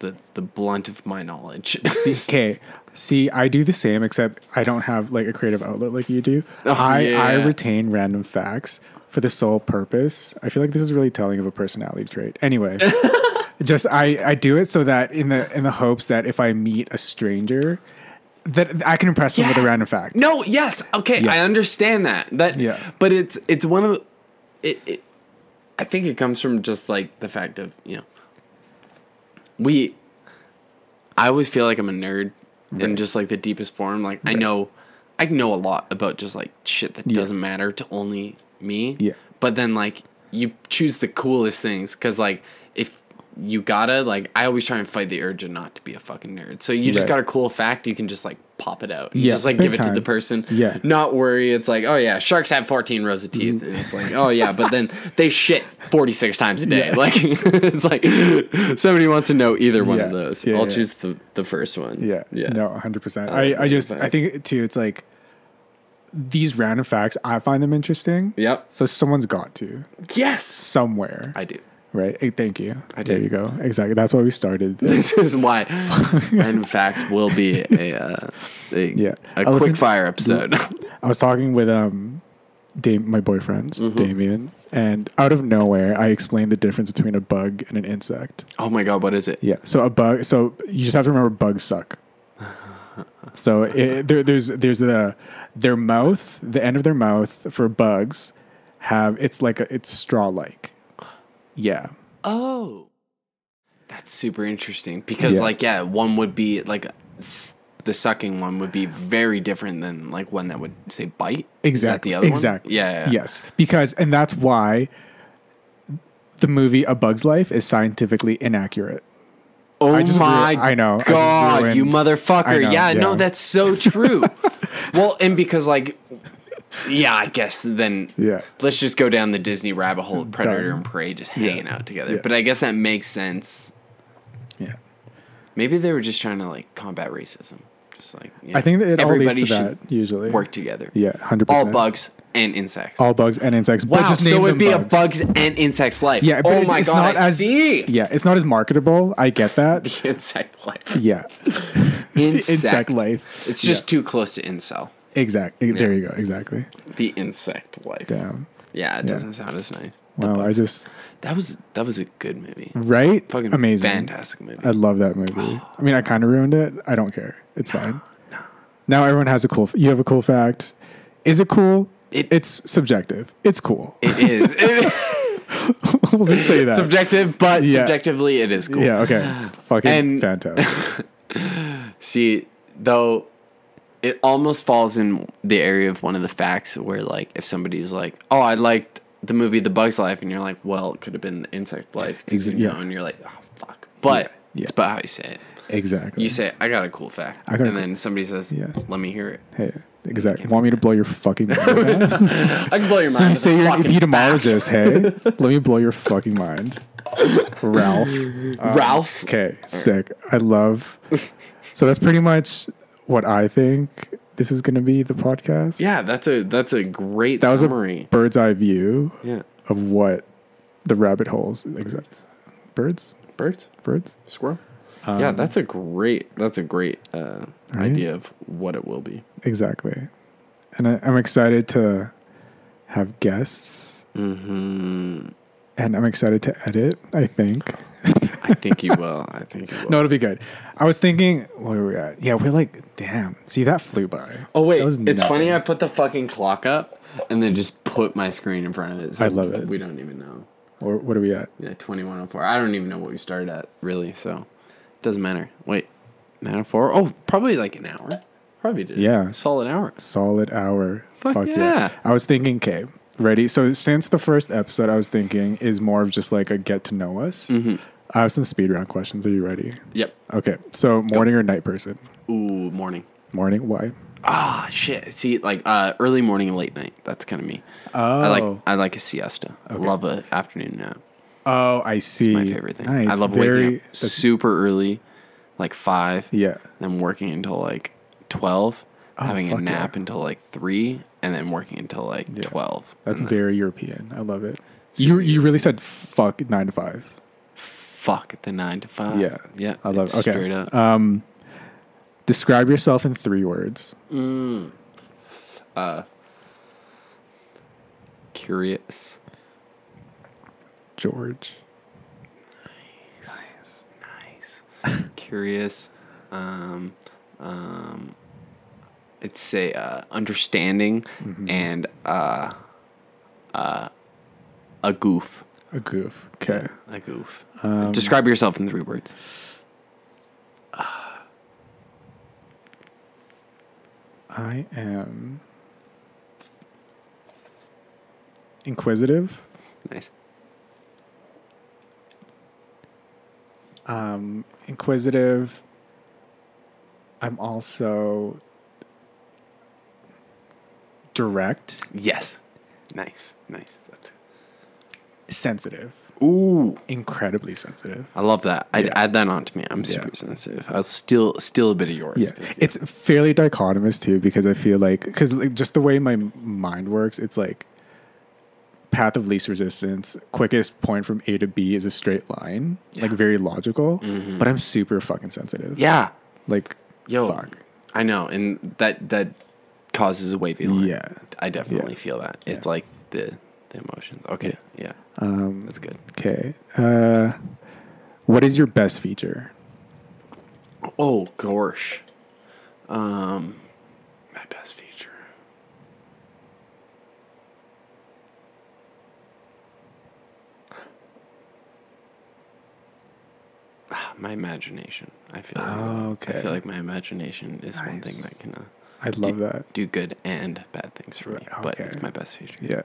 the the blunt of my knowledge Okay. See, I do the same, except I don't have like a creative outlet like you do. Oh, I, I retain random facts for the sole purpose. I feel like this is really telling of a personality trait. Anyway, just I, I do it so that in the in the hopes that if I meet a stranger, that I can impress them with a random fact. no yes okay Yeah. i understand that that Yeah. but it's it's one of the, it, it i think it comes from just like the fact of you know we i always feel like i'm a nerd in just like the deepest form like i know i know a lot about just like shit that Yeah. doesn't matter to only me Yeah. but then like you choose the coolest things because like you gotta like I always try and fight the urge of not to be a fucking nerd. So you just Right. got a cool fact, you can just like pop it out. Yeah, just like give it to the person. Yeah. Not worry. It's like, oh yeah, sharks have 14 rows of teeth. And it's like, oh yeah, but then they shit 46 times a day. Yeah. Like it's like somebody wants to know either one of those. Yeah, I'll yeah. choose the, the first one. Yeah. Yeah. No, 100%. I like I, I just, I think too, it's like these random facts, I find them interesting. Yep. So someone's got to Yes. somewhere. I do. Right. Hey, thank you. I There you go. Exactly. That's why we started this. This is why random facts will be a uh, a, Yeah. a listened- quick fire episode. I was talking with um, Dame, my boyfriend, Mm-hmm. Damien, and out of nowhere, I explained the difference between a bug and an insect. oh my god, what is it? Yeah. So a bug. So you just have to remember bugs suck. So it, there, there's there's the their mouth, the end of their mouth for bugs, have it's like a, it's straw like. Yeah. Oh, that's super interesting because Yeah. like yeah, one would be like the sucking one would be very different than like one that would say bite. Is that Exactly. the other exactly. one? Yeah, yeah. Yes. Because and that's why the movie A Bug's Life is scientifically inaccurate. Oh I just my ru- I know. I God, you motherfucker. Know, yeah, no, that's so true. well, and because like yeah, I guess then Yeah. let's just go down the Disney rabbit hole of Predator Done. and Prey just hanging out together. Yeah. But I guess that makes sense. Yeah. Maybe they were just trying to like combat racism. Just like you I think that it all everybody to should that usually. work together. Yeah, hundred percent. All bugs and insects. all bugs and insects. but wow, just so it'd be bugs. a bugs and insects life. Yeah, but oh it's, my it's god, not I as see. yeah, it's not as marketable. I get that. Insect life. Yeah, Insect. insect life. It's just too close to incel. Exact. There you go. Exactly. The insect life. Damn. Yeah, it doesn't sound as nice. Wow. I just that was that was a good movie. right. Fucking Amazing. fantastic movie. I love that movie. I mean, I kind of ruined it. I don't care. It's fine. No. Now everyone has a cool. You have a cool fact. Is it cool? It- it's subjective. It's cool. it is. It- we'll just say that. subjective, but Yeah. subjectively it is cool. Yeah. Okay. Fucking And- fantastic. See, though, it almost falls in the area of one of the facts where, like, if somebody's like, "Oh, I liked the movie The Bug's Life," and you're like, "Well, it could have been the Insect Life," Exa- you know, yeah. and you're like, "Oh, fuck." But Yeah, it's about how you say it. Exactly. You say, "I got a cool fact," I got a and cool- then somebody says, Yeah. "Let me hear it." Hey. Exactly. Want me to blow your fucking mind? I can blow your mind. So mind. you with say you're an epidemiologist, hey? Let me blow your fucking mind. Ralph. fact. Um, Ralph. Okay, sick. I love. So that's pretty much what I think this is going to be the podcast. Yeah, that's a that's a great That was summary. a bird's eye view yeah, of what the rabbit holes exact. Birds? birds, Birds? squirrel. yeah, Um, that's a great that's a great uh, Right? idea of what it will be. Exactly. And I, I'm excited to have guests hmm and I'm excited to edit, I think. I think you will. I think you will. No, it'll be good. I was thinking, where are we at? Yeah, we're like, damn. See, that flew by. Oh wait, That was it's funny. I put the fucking clock up and then just put my screen in front of it. So I love it. We don't even know. Or what are we at? Yeah, twenty one oh four. I don't even know what we started at really. So it doesn't matter. Wait, nine oh four. Oh, probably like an hour. Probably did. Yeah. solid hour. Solid hour. Fuck yeah. I was thinking, okay, ready? So since the first episode, I was thinking is more of just like a get to know us. Mm-hmm. I have some speed round questions. Are you ready? Yep. Okay. So morning or night person? Ooh, morning. Morning. Why? Ah, shit. See, like uh, early morning and late night. That's kind of me. Oh. I like I like a siesta. I love a afternoon nap. Oh, I see. My favorite thing. Nice. I love Very. waking up that's- super early, like five. yeah. then working until like 12 having a Oh, fuck nap yeah. until like 3 and then working until like. 12 That's very European. I love it. You you really said fuck nine to five. Fuck at the 9 to 5 Yeah. yeah I love it. Okay. straight up Um, describe yourself in three words. mm. uh curious George. nice nice curious um um it's say uh understanding Mm-hmm. and uh uh a goof A goof. Okay. a goof Um, describe yourself in three words I am inquisitive, nice Um, inquisitive. I'm also direct, Yes. Nice. Nice. Sensitive, Ooh. incredibly sensitive. I love that. I'd Yeah. add that on to me. I'm Yeah. super sensitive. I'll steal steal a bit of yours. Yeah, it's fairly dichotomous too because I feel like because like, just the way my mind works, it's like path of least resistance, quickest point from A to B is a straight line, like very logical. Mhm. But I'm super fucking sensitive. yeah. like Yo. fuck. I know, and that that causes a wavy line. Yeah. I definitely Yeah. feel that. It's Yeah. like the the emotions. Okay. Yeah. Um, That's good. okay. Uh, what is your best feature? Oh gosh. Um, my best feature. My imagination. I feel. Like, Oh, I feel like my imagination is one thing that can uh, I love that. do good and bad things for me. Right, But it's my best feature. Yeah.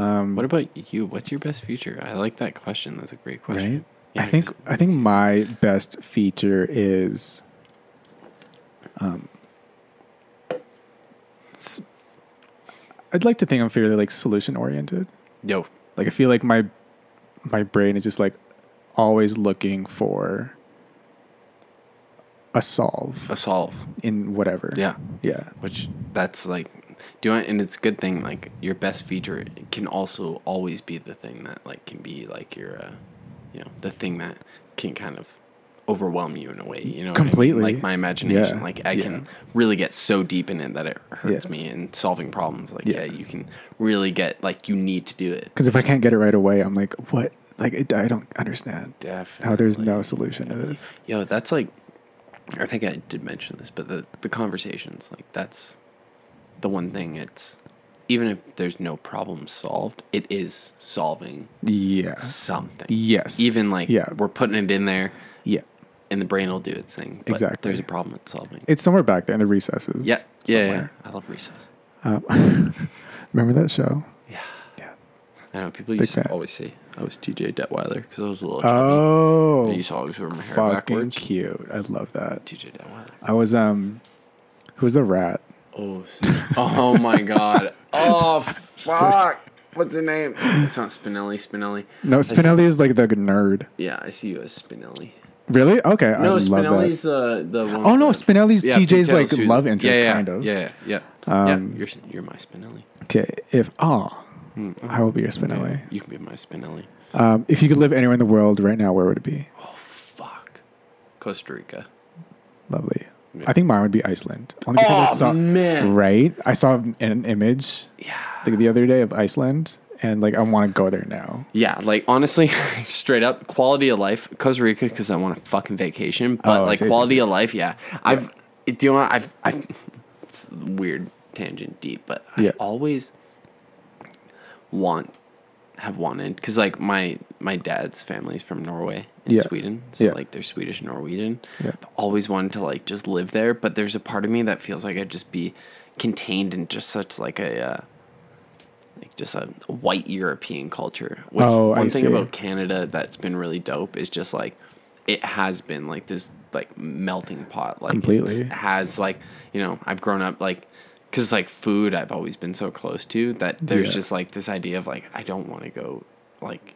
Um, What about you? What's your best feature? I like that question. That's a great question. right? Yeah, I think I think my best feature is um I'd like to think I'm fairly like solution oriented. Yo, Like I feel like my my brain is just like always looking for a solve a solve. in whatever. Yeah. Yeah. which that's like do and it's a good thing like your best feature can also always be the thing that like can be like your uh you know the thing that can kind of overwhelm you in a way you know what I mean? Completely. like my imagination Yeah. like i Yeah. can really get so deep in it that it hurts Yeah. me and solving problems like yeah. Yeah. you can really get like you need to do it Because if I can't get it right away, I'm like, what? Like it, I don't understand definitely how there's no solution to this. yo that's like i think i did mention this but the the conversations like that's the one thing it's even if there's no problem solved it is solving Yeah. something Yes. even like Yeah. we're putting it in there Yeah. and the brain will do its thing but Exactly. there's a problem it's solving It's somewhere back there in the recesses. yeah yeah, yeah somewhere. i love recess Um, remember that show? yeah Yeah. i know people Big used to always say i was tj detweiler because i was a little chubby Oh, i used to always wear my hair fucking backwards cute. I love that. tj detweiler I was um, who was the rat? Oh oh my god oh fuck what's the name it's not spinelli spinelli No. Spinelli is like the nerd. yeah i see you as spinelli Really? Okay, I no love spinelli's that. the the one Oh no, Spinelli's Yeah, TJ's like who- love interest, yeah, yeah, kind of. Yeah, yeah, yeah. Um, yeah, you're you're my Spinelli. Okay, if oh, Mm, I will be your okay, Spinelli. You can be my Spinelli. Um, if you could live anywhere in the world right now, where would it be? Oh fuck. Costa Rica. Lovely. Yeah. I think mine would be Iceland. Only because I Oh saw man. right. I saw an image Yeah. like the other day of Iceland, and like I want to go there now. Yeah, like honestly, straight up quality of life, Costa Rica because I want a fucking vacation. But Oh, like I quality of life, yeah. I've do you know what I've I've it's weird tangent deep, but I Yeah. always want have wanted because like my my dad's family's from Norway and Yeah. Sweden, so Yeah. like they're Swedish Norwegian. Yeah. I've always wanted to like just live there, but there's a part of me that feels like I'd just be contained in just such like a uh, like just a white European culture. Which Oh, one I thing see. about Canada that's been really dope is just like it has been like this like melting pot. Like Completely. has like you know I've grown up like because like food I've always been so close to that there's Yeah. just like this idea of like I don't want to go like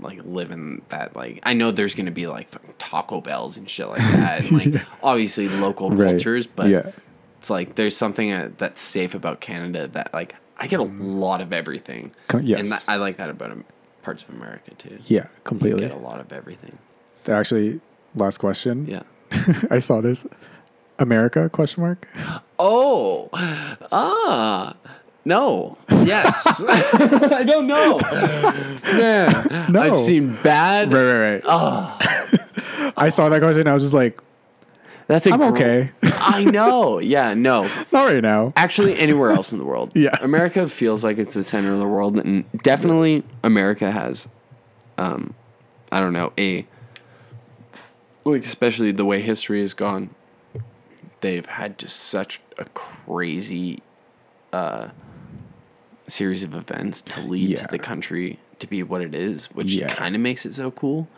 like living that like I know there's gonna be like fucking Taco Bells and shit like that and like obviously local Right. cultures but yeah, it's like there's something uh, that's safe about Canada that like I get a lot of everything yes. and that, I like that about parts of America too yeah, you completely. get a lot of everything Actually, last question. yeah I saw this. America? Question mark. oh ah no yes I don't know man No. I've seen bad Right, right, right. oh I saw that question. I was just like, that's a I'm gr- okay. I know yeah no Not right now. actually anywhere else in the world. Yeah. America feels like it's the center of the world, and definitely America has, um, I don't know, a like especially the way history has gone. They've had just such a crazy, uh, series of events to lead Yeah. to the country to be what it is, which Yeah. kind of makes it so cool.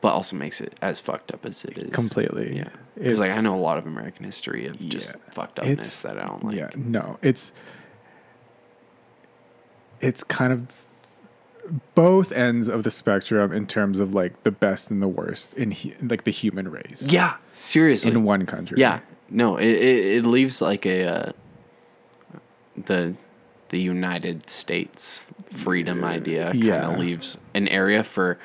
but also makes it as fucked up as it is. completely. Yeah. Because like I know a lot of American history of just fucked upness It's- that I don't like. yeah, no, it's it's kind of both ends of the spectrum in terms of like the best and the worst in hu- like the human race. Yeah, seriously. in one country. Yeah, no, it, it it leaves like a uh, the the United States freedom idea kind of Yeah. leaves an area for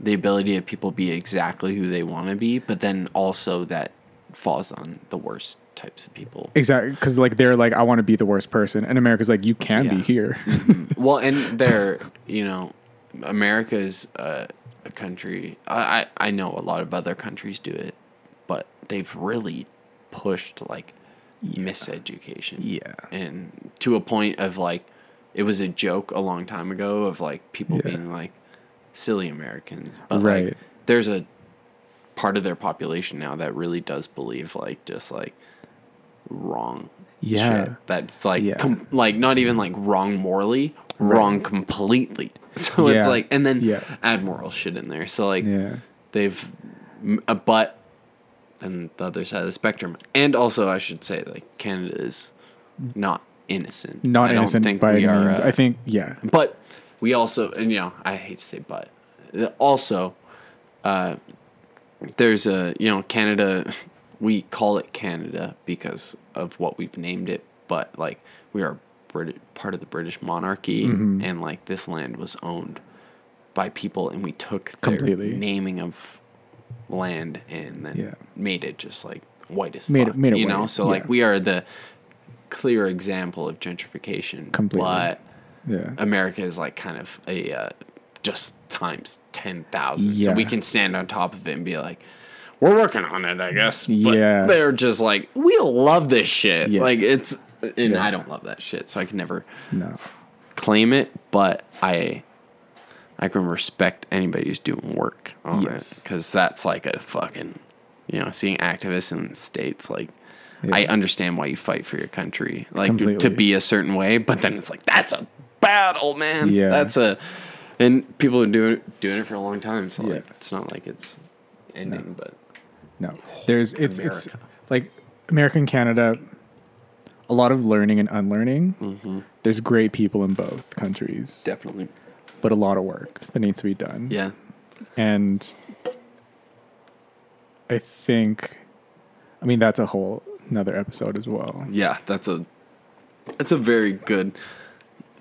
the ability of people be exactly who they want to be, but then also that falls on the worst types of people. exactly. Because like they're like, I want to be the worst person, and America's like, you can be here. Mm-hmm. well, and they're you know, America is a, a country. I, I I know a lot of other countries do it, but they've really pushed like miseducation. yeah, and to a point of like it was a joke a long time ago of like people Yeah. being like silly Americans, but Right. like there's a part of their population now that really does believe like just like wrong Yeah. shit. That's like Yeah. com- like not even like wrong morally, wrong completely. So it's like and then Yeah. add moral shit in there. So like yeah, they've but and the other side of the spectrum and also i should say like canada is not innocent not I innocent think by any are, means. uh, I think yeah, but we also and you know i hate to say but uh, also uh there's a you know canada we call it canada because of what we've named it but like we are Brit- part of the british monarchy Mm-hmm. and like this land was owned by people and we took their Completely. naming of land and then Yeah. made it just like white as Made it- made it you know white, so like we are the clear example of gentrification Completely. but yeah, America is like kind of a uh, just times ten thousand, so we can stand on top of it and be like, "We're working on it, I guess." But Yeah. they're just like, "We love this shit." Yeah. Like it's, and Yeah. I don't love that shit, so I can never no, claim it. But I, I can respect anybody who's doing work on Yes. it because that's like a fucking, you know, seeing activists in the states like. Yeah. I understand why you fight for your country, like to be a certain way, but then it's like that's a battle, man. Yeah. That's a and people are doing doing it for a long time. So Yeah. like it's not like it's ending, but no. There's it's it's America. like American Canada. A lot of learning and unlearning. Mm-hmm. There's great people in both countries, definitely. But a lot of work that needs to be done. Yeah. and I think, I mean, that's a whole another episode as well. Yeah, that's a that's a very good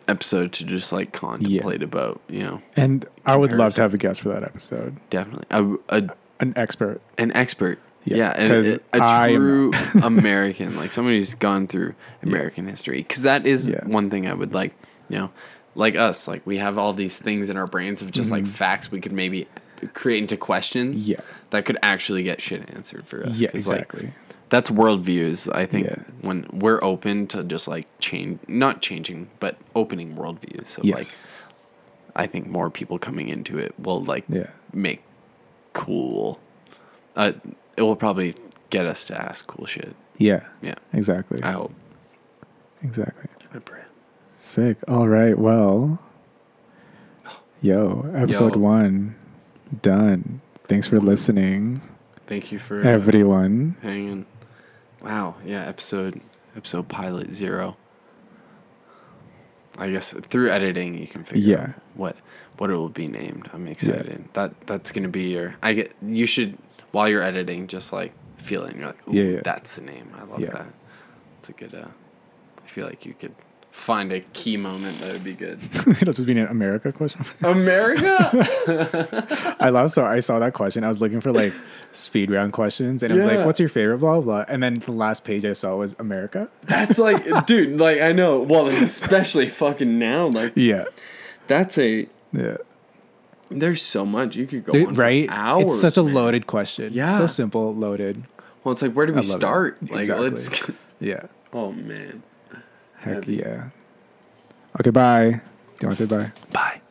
episode to just like contemplate about, you know. And I would love to have a guest for that episode, Definitely. A, a an expert. an expert. Yeah, Yeah, and a, a true American, like somebody who's gone through American history. Because that is Yeah. one thing I would like, you know, like us, like we have all these things in our brains of just like facts we could maybe create into questions Mm-hmm. Yeah. that could actually get shit answered for us. Yeah, 'Cause, like, exactly. that's worldviews. I think Yeah. when we're open to just like change, not changing, but opening worldviews. So like, yes. I think more people coming into it will like Yeah. make cool. Uh, it will probably get us to ask cool shit. Yeah. Yeah, Exactly. I hope. Exactly. I pray. Sick. All right. Well, yo, episode Yo. one done. Thanks for listening, Thank you for uh, everyone. hanging. Wow. Yeah. Episode episode pilot zero. I guess through editing you can figure Yeah. out what what it will be named. I'm excited. Yeah. That that's gonna be your. I get. You should while you're editing, just like feel it. And you're like, Ooh, Yeah, yeah. that's the name. I love Yeah. that. It's a good. Uh, I feel like you could find a key moment that would be good. It'll just be an America question. America. I love so I saw that question. I was looking for like speed round questions, and it was Yeah. like, "What's your favorite?" Blah blah. And then the last page I saw was America. That's like, dude. Like I know. Well, especially fucking now. Like Yeah, that's a. yeah. There's so much you could go Dude, on for right? hours. it's such a man. loaded question. Yeah. so simple, loaded. Well, it's like where do we I love it. start? Like Exactly. let's. Yeah, Oh man. Heck Heavy. yeah. Okay, bye. Do you want to say bye? Bye.